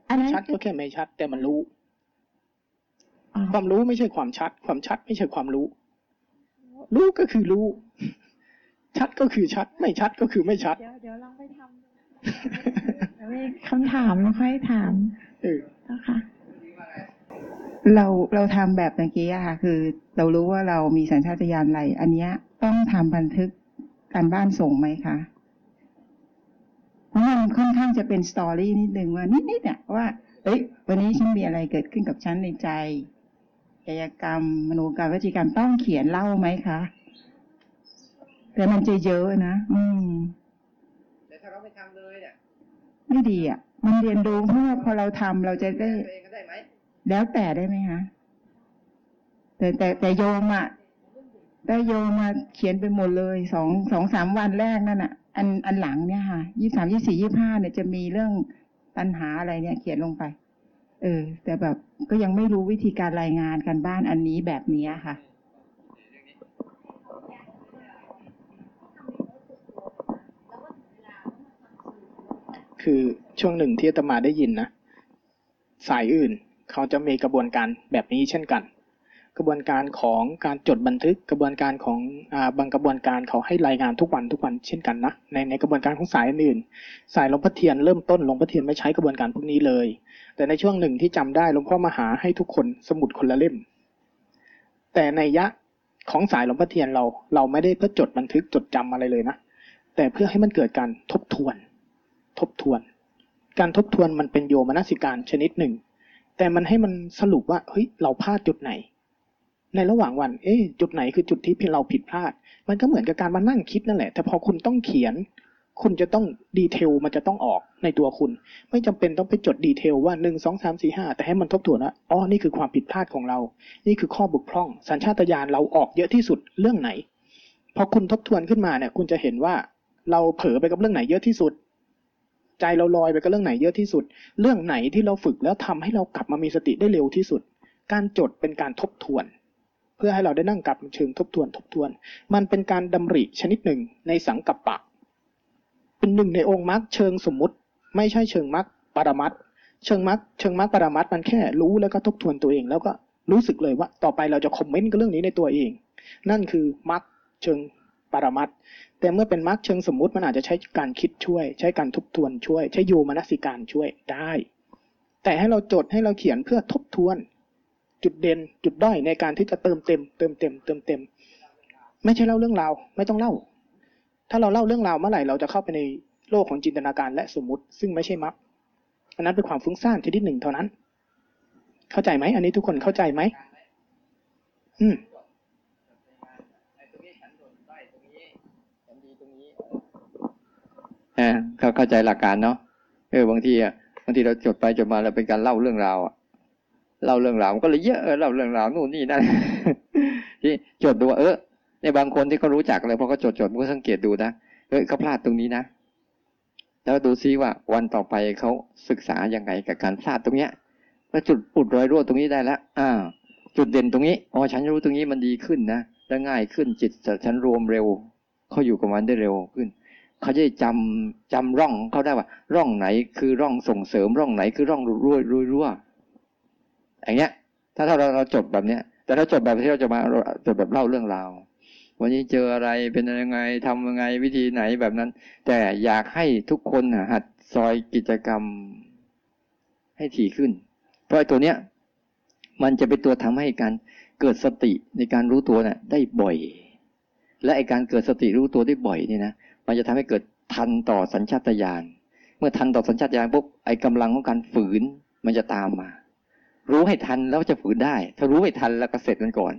อันนั้นชัดก็แค่ไม่ชัด แต่มันรู้อ๋อความรู้ไม่ใช่ความชัด ความชัดไม่ใช่ความรู้ รู้ก็คือรู้ ชัดก็คือชัด ไม่ชัดก็คือไม่ชัด เดี๋ยวเดี๋ยวลองไปทำดูเดี๋ยวมีคำถามแล้วค่อยถามเออนะคะเราเราทำแบบเมื่อกี้อะค่ะ คือ เรารู้ว่าเรามีสัญชาตญาณอะไร อันเนี้ยต้องทำบันทึกการบ้านส่งไหมคะเพราะ มันค่อนข้างจะเป็นสตอรี่นิดนึงว่านิดๆเนี่ยว่าเอ้ย วันนี้ฉันมีอะไรเกิดขึ้นกับฉันในใจกายกรรม มโนกรรมวจีกรรมต้องเขียนเล่าไหมคะแต่มันจะเยอะนะอืมแต่ถ้าเราไม่ทำเลยเนี่ยไม่ดีอะ มันเรียนรู้เพราะว่าพอเราทำเราจะได้ตัวเองก็ได้ไหมแล้วแต่ได้ไหมคะแต่แต่แต่โยมอะได้โยมมาเขียนไปหมดเลยสองสองสามวันแรกนั่นอะ อันอันหลังเนี่ยค่ะยี่สามยี่สี่ยี่ห้าเนี่ยจะมีเรื่องปัญหาอะไรเนี่ยเขียนลงไป เออ แต่แบบก็ยังไม่รู้วิธีการรายงานกันบ้านอันนี้แบบนี้ค่ะคือช่วงหนึ่งที่อาตมาได้ยินนะ สายอื่น เขาจะมีกระบวนการแบบนี้เช่นกัน กระบวนการของการจดบันทึกกระบวนการของอบางกระบวนการเขาให้รายงานทุกวันทุกวันเช่นกันนะในในกระบวนการของสายอื่น สายหลวงพ่อเทียนเริ่มต้นหลวงพ่อเทียนไม่ใช้กระบวนการพวกนี้เลย แต่ในช่วงหนึ่งที่จำได้หลวงพ่อมาหาให้ทุกคนสมุดคนละเล่ม แต่ในยะของสายหลวงพ่อเทียนเราเราไม่ได้เพื่อจดบันทึกจดจำอะไรเลยนะแต่เพื่อให้มันเกิดการทบทวน ทบทวน การทบทวนมันเป็นโยมนสิการชนิดหนึ่ง แต่มันให้มันสรุปว่าเฮ้ยเราพลาดจุดไหน ในระหว่างวัน เอ๊ะจุดไหนคือจุดที่เราผิดพลาด มันก็เหมือนกับการมานั่งคิดนั่นแหละ แต่พอคุณต้องเขียน คุณจะต้องดีเทลมันจะต้องออกในตัวคุณ ไม่จำเป็นต้องไปจดดีเทลว่าหนึ่งสองสามสี่ห้าแต่ให้มันทบทวนว่าอ๋อนี่คือความผิดพลาดของเรา นี่คือข้อบกพร่อง สัญชาตญาณเราออกเยอะที่สุดเรื่องไหน พอคุณทบทวนขึ้นมาเนี่ย คุณจะเห็นว่าเราเผลอไปกับเรื่องไหนเยอะที่สุด ใจเราลอยไปกับเรื่องไหนเยอะที่สุด เรื่องไหนที่เราฝึกแล้วทำให้เรากลับมามีสติได้เร็วที่สุด การจดเป็นการทบทวน เพื่อให้เราได้นั่งกลับเชิงทบทวนทบทวน มันเป็นการดำริชนิดหนึ่งในสังกัปปะ เป็นหนึ่งในองค์มรรคเชิงสมมุติ ไม่ใช่เชิงมรรคปรมัตเชิงมรรคเชิงมรรคปรมัตมันแค่รู้แล้วก็ทบทวนตัวเอง แล้วก็รู้สึกเลยว่า ต่อไปเราจะคอมเมนต์กับเรื่องนี้ในตัวเอง นั่นคือมรรคเชิงปรมัตแต่เมื่อเป็นมรรคเชิงสมมุติมันอาจจะใช้การคิดช่วย ใช้การทบทวนช่วย ใช้โยมนสิการช่วยได้ แต่ให้เราจดให้เราเขียนเพื่อทบทวน จุดเด่นจุดด้อยในการที่จะเติมเต็ม เติมเต็ม เติมเต็ม ไม่ใช่เล่าเรื่องราว ไม่ต้องเล่า ถ้าเราเล่าเรื่องราวเมื่อไหร่เราจะเข้าไปในโลกของจินตนาการและสมมติ ซึ่งไม่ใช่มรรคอันนั้นเป็นความฟุ้งซ่านชนิดหนึ่งเท่านั้น เข้าใจไหมอันนี้ทุกคนเข้าใจไหมอืมอ่าเขาเข้าใจหลักการเนาะเออบางทีอะบางทีเราจดไปจดมาเราเป็นการเล่าเรื่องราวอะ เล่าเรื่องราวมันก็เลยเยอะเออเล่าเรื่องราวนู่นนี่นั่นที่จดดูว่าเออในบางคนที่เขารู้จักเลยพอเขาจดจดมันก็สังเกตดูนะเฮ้ยเขาพลาดตรงนี้นะแล้วดูซิว่าวันต่อไปเขาศึกษายังไงกับการพลาดตรงเนี้ยแล้วจุดอุดรอยรั่วตรงนี้ได้แล้วอ่า จุดเด่นตรงนี้อ๋อฉันรู้ตรงนี้มันดีขึ้นนะและง่ายขึ้นจิตฉันรวมเร็วเขาอยู่กับมันได้เร็วขึ้นเขาจะจำจำร่องเขาได้ว่า ร่องไหนคือร่องส่งเสริมร่องไหนคือร่องรั่วรั่วรั่ว อย่างเงี้ยถ้าถ้าเราเราจบแบบเนี้ย แต่ถ้าจบแบบที่เราจะมาจบแบบเล่าเรื่องราววันนี้เจออะไรเป็นยังไงทำยังไงวิธีไหนแบบนั้น แต่อยากให้ทุกคนหัดซอยกิจกรรมให้ถี่ขึ้น เพราะตัวเนี้ย มันจะเป็นตัวทำให้การเกิดสติในการรู้ตัวน่ะได้บ่อย และไอการเกิดสติรู้ตัวได้บ่อยนี่นะมันจะทำให้เกิดทันต่อสัญชาตญาณเมื่อทันต่อสัญชาตญาณปุ๊บไอกำลังของการฝืนมันจะตามมา รู้ให้ทันแล้วจะฝืนได้ ถ้ารู้ไม่ทันแล้วก็เสร็จมันก่อน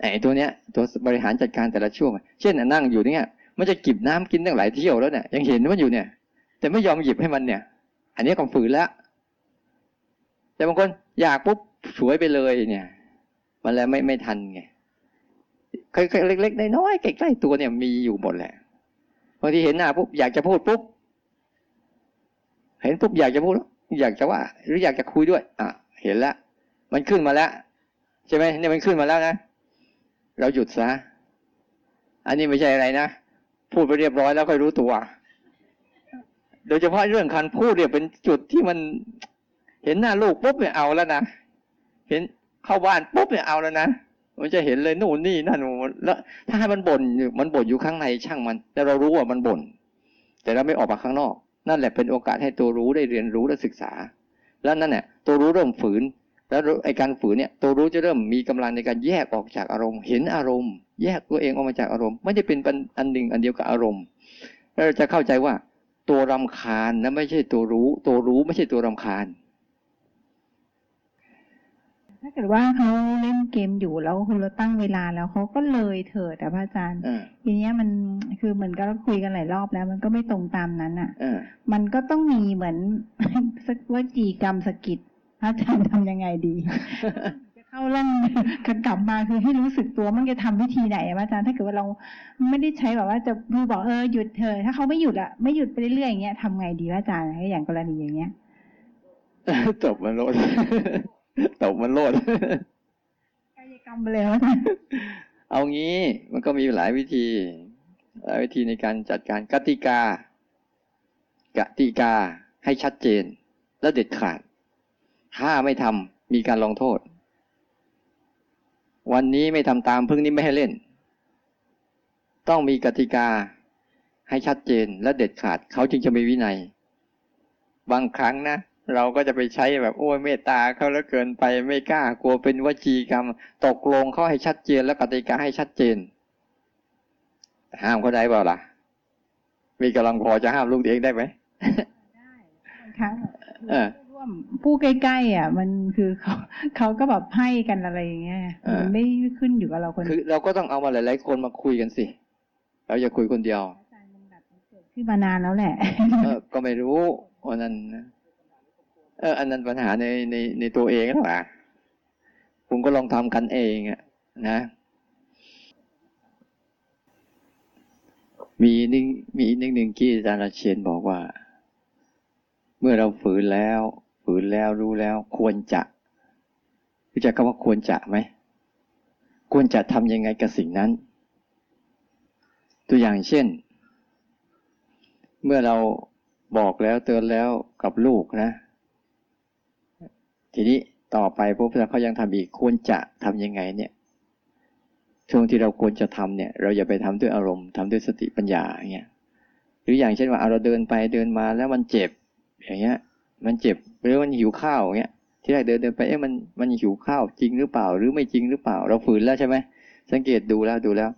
ไอ้ตัวเนี้ยตัวบริหารจัดการแต่ละช่วง เช่นนั่งอยู่เนี่ย มันจะกิบน้ำกินตั้งหลายเที่ยวแล้วเนี่ยยังเห็นมันอยู่เนี่ย แต่ไม่ยอมหยิบให้มันเนี่ย อันนี้ก็ฝืนแล้ว แต่บางคนอยากปุ๊บสวยไปเลยเนี่ย มันแล้วไม่ไม่ทันไงค่อยๆเล็กๆน้อยๆใกล้ๆตัวเนี่ยมีอยู่หมดแหละบางทีเห็นหน้าปุ๊บอยากจะพูดปุ๊บเห็นปุ๊บอยากจะพูด อยากจะว่า หรืออยากจะคุยด้วย อะ เห็นแล้วมันขึ้นมาแล้วใช่ไหมเนี่ยมันขึ้นมาแล้วนะเราหยุดซะอันนี้ไม่ใช่อะไรนะพูดไปเรียบร้อยแล้วค่อยรู้ตัว โดยเฉพาะเรื่องการพูดเนี่ยเป็นจุดที่มัน เห็นหน้าลูกปุ๊บเนี่ยเอาแล้วนะเห็นเข้าบ้านปุ๊บเนี่ยเอาแล้วนะมันจะเห็นเลยนู่นนี่นั่นแล้ว ถ้าให้มันบ่นอยู่มันบ่นอยู่ข้างในช่างมัน แต่เรารู้ว่ามันบ่นแต่เราไม่ออกมาข้างนอก นั่นแหละเป็นโอกาสให้ตัวรู้ได้เรียนรู้และศึกษา แล้วนั่นแหละตัวรู้เริ่มฝืน แล้วไอการฝืนเนี่ยตัวรู้จะเริ่มมีกำลังในการแยกออกจากอารมณ์ เห็นอารมณ์ แยกตัวเองออกมาจากอารมณ์ ไม่ได้เป็นอันหนึ่งอันเดียวกับอารมณ์เราจะเข้าใจว่า ตัวรำคาญนะไม่ใช่ตัวรู้ ตัวรู้ไม่ใช่ตัวรำคาญ ถ้าเกิดว่าเขาเล่นเกมอยู่แล้วคุณเราตั้งเวลาแล้วเขาก็เลยเถิดแต่พระอาจารย์เออทีเนี้ยมันคือเหมือนก็เราคุยกันหลายรอบแล้ว มันก็ไม่ตรงตามนั้นอะเออมันก็ต้องมีเหมือนสักว่าจีกรรมสะกิดพระอาจารย์ทำยังไงดีจะเข้าเรื่องกลับมาคือให้รู้สึกตัวมันจะทำวิธีไหนอะพระอาจารย์ถ้าเกิดว่าเราไม่ได้ใช้แบบว่าจะดูบอกเออหยุดเธอะถ้าเขาไม่หยุดอะไม่หยุดไปเรื่อยๆอย่างเงี้ยทำไงดีพระอาจารย์อย่างกรณีอย่างเงี้ยตบมันโลด ตบมันโลดกายกรรมไปเลยพระอาจารย์เอางี้มันก็มีหลายวิธี หลายวิธีในการจัดการกติกากติกาให้ชัดเจน และเด็ดขาด ถ้าไม่ทำมีการลงโทษ วันนี้ไม่ทำตามพึ่งนี้ไม่ให้เล่น ต้องมีกติกาให้ชัดเจนและเด็ดขาด เขาจึงจะมีวินัย บางครั้งนะ เราก็จะไปใช้แบบโอ้ยเมตตาเขาแล้วเกินไปไม่กล้ากลัวเป็นวจีกรรม ตกลงเขาให้ชัดเจนและกติกาให้ชัดเจน ห้ามเขาได้เปล่าล่ะ มีกำลังพอจะห้ามลูกเองได้ไหมบางครั้งเออร่วมผู้ใกล้ๆอะ มันคือเขาเขาก็แบบให้กันอะไรอย่างเงี้ยเออมันไม่ขึ้นอยู่กับเราคนคือเราก็ต้องเอามาหลายๆคนมาคุยกันสิเราจะคุยคนเดียวอาจารย์มันแบบมันเกิดขึ้นมานานแล้วแหละเออก็ไม่รู้อันนั้นนะ เอออันนั้นปัญหาในในในตัวเองหรือเปล่าคุณก็ลองทำกันเองอะนะ มีนึงมีนึงหนึ่งที่อาจารย์ราเชนบอกว่า เมื่อเราฝืนแล้ว ฝืนแล้วรู้แล้ว ควรจะรู้จักคำว่าควรจะไหมควรจะทำยังไงกับสิ่งนั้น ตัวอย่างเช่น เมื่อเราบอกแล้วเตือนแล้วกับลูกนะ ทีนี้ต่อไปปุ๊บถ้าเขายังทำอีกควรจะทำยังไงเนี่ยช่วงที่เราควรจะทำเนี่ย เราอย่าไปทำด้วยอารมณ์ทำด้วยสติปัญญาอย่างเงี้ยหรืออย่างเช่นว่าเราเดินไปเดินมาแล้วมันเจ็บ อย่างเงี้ย มันเจ็บหรือมันหิวข้าวอย่างเงี้ยที่แรกเดินเดินไปเอ๊ะมันมันหิวข้าวจริงหรือเปล่า หรือไม่จริงหรือเปล่า เราฝืนแล้วใช่ไหมสังเกตดูแล้วดูแล้ว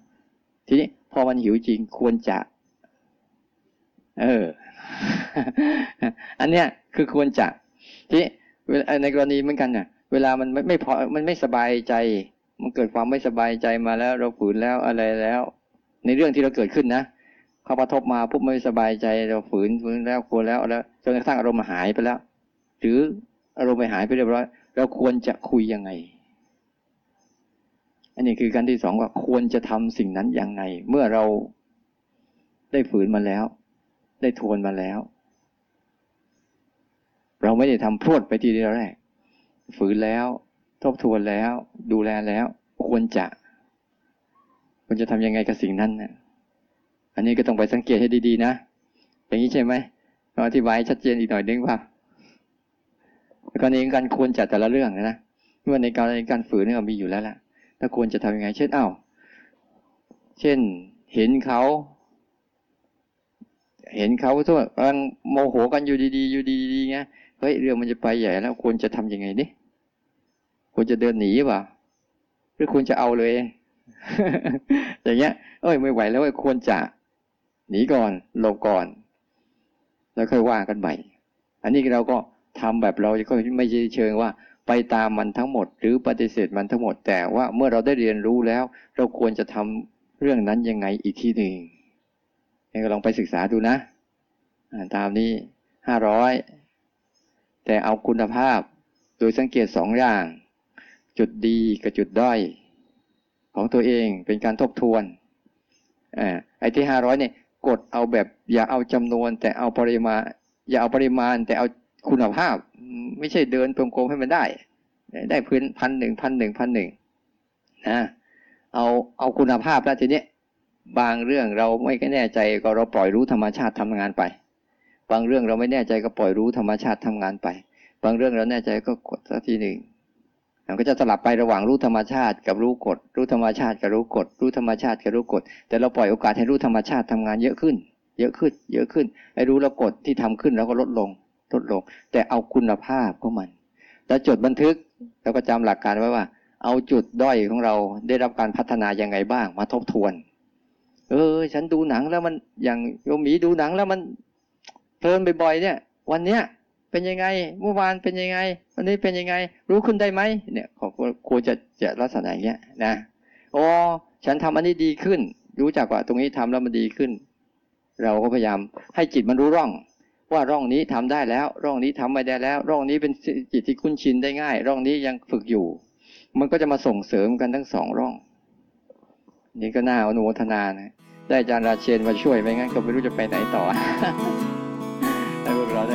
ทีนี้พอมันหิวจริงควรจะ เออ อันเนี้ยคือควรจะทีนี้ ในกรณีเหมือนกันเนี่ยเวลามันไม่ไม่พอมันไม่สบายใจ มันเกิดความไม่สบายใจมาแล้ว เราฝืนแล้วอะไรแล้ว ในเรื่องที่เราเกิดขึ้นนะเขากระทบมาปุ๊บไม่สบายใจเราฝืนฝืนแล้วควรแล้วแล้วจนกระทั่งอารมณ์หายไปแล้ว หรืออารมณ์ไปหายไปเรียบร้อยเราควรจะคุยยังไง อันนี้คือการที่สองว่าควรจะทำสิ่งนั้นยังไง เมื่อเราได้ฝืนมาแล้ว ได้ทวนมาแล้ว เราไม่ได้ทำพรวดไปทีเดียวแรกฝืนแล้ว ทบทวนแล้ว ดูแลแล้ว ควรจะควรจะทำยังไงกับสิ่งนั้นนะอันนี้ก็ต้องไปสังเกตให้ดีๆนะอย่างนี้ใช่ไหมเราอธิบายชัดเจนอีกหน่อยนึงว่ากรณีการควรจัดแต่ละเรื่องนะเมื่อในการในการฝืนเนี่ยมีอยู่แล้วแหละถ้าควรจะทำยังไง เช่นอ้าวเช่น เห็นเขา เห็นเขาทั่วกำลังโมโหกันอยู่ดีๆ อยู่ดีๆไง ฮ้ยเรื่องมันจะไปใหญ่แล้วควรจะทำยังไงดิควรจะเดินหนีเปล่าหรือควรจะเอาเลย อย่างเงี้ย เอ้ยไม่ไหวแล้วควรจะหนีก่อนหลบก่อน แล้วค่อยว่ากันใหม่ อันนี้เราก็ทำแบบเราก็ไม่ใช่เชิงว่าไปตามมันทั้งหมด หรือปฏิเสธมันทั้งหมด แต่ว่าเมื่อเราได้เรียนรู้แล้ว เราควรจะทำเรื่องนั้นยังไงอีกทีหนึ่งยังก็ลองไปศึกษาดูนะ ตามนี้ห้าร้อย แต่เอาคุณภาพ โดยสังเกตสองอย่าง จุดดีกับจุดด้อย ของตัวเองเป็นการทบทวนอไอ้ที่ห้าร้อยเนี่ยกดเอาแบบ อย่าเอาจำนวน แต่เอาปริมาณ อย่าเอาปริมาณ แต่เอาคุณภาพ ไม่ใช่เดินตรงโกงให้มันได้ ได้พื้นพันหนึ่งพันหนึ่งพันหนึ่งนะเอาเอาคุณภาพแล้วทีนี้บางเรื่องเราไม่แน่ใจก็เราปล่อยรู้ธรรมชาติทำงานไป บางเรื่องเราไม่แน่ใจก็ปล่อยรู้ธรรมชาติทำงานไป บางเรื่องเราแน่ใจก็กดสักทีหนึ่งมันก็จะสลับไประหว่างรู้ธรรมชาติกับรู้กฎรู้ธรรมชาติกับรู้กฎรู้ธรรมชาติกับรู้กฎแต่เราปล่อยโอกาสให้รู้ธรรมชาติทำงานเยอะขึ้น เยอะขึ้น เยอะขึ้นไอ้รู้แล้วกฎที่ทำขึ้นแล้วก็ลดลงลดลง แต่เอาคุณภาพของมัน แล้วจดบันทึกแล้วก็จำหลักการไว้ว่า เอาจุดด้อยของเราได้รับการพัฒนายังไงบ้างมาทบทวน เออ ฉันดูหนังแล้วมันอย่างโยมหมีดูหนังแล้วมัน เพลินบ่อยๆเนี่ย วันเนี้ยเป็นยังไงเมื่อวานเป็นยังไง วันนี้เป็นยังไง รู้ขึ้นได้ไหมเนี่ยขอควรจะจะลักษณะอย่างเงี้ยนะอ๋อฉันทำอันนี้ดีขึ้น รู้จักว่าตรงนี้ทำแล้วมันดีขึ้น เราก็พยายามให้จิตมันรู้ร่อง ว่าร่องนี้ทำได้แล้ว ร่องนี้ทำไม่ได้แล้ว ร่องนี้เป็นจิตที่คุ้นชินได้ง่าย ร่องนี้ยังฝึกอยู่ มันก็จะมาส่งเสริมกันทั้งสองร่อง นี่ก็น่าอนุโมทนานะได้อาจารย์ราเชนมาช่วยไม่งั้นก็ไม่รู้จะไปไหนต่อ ให้พ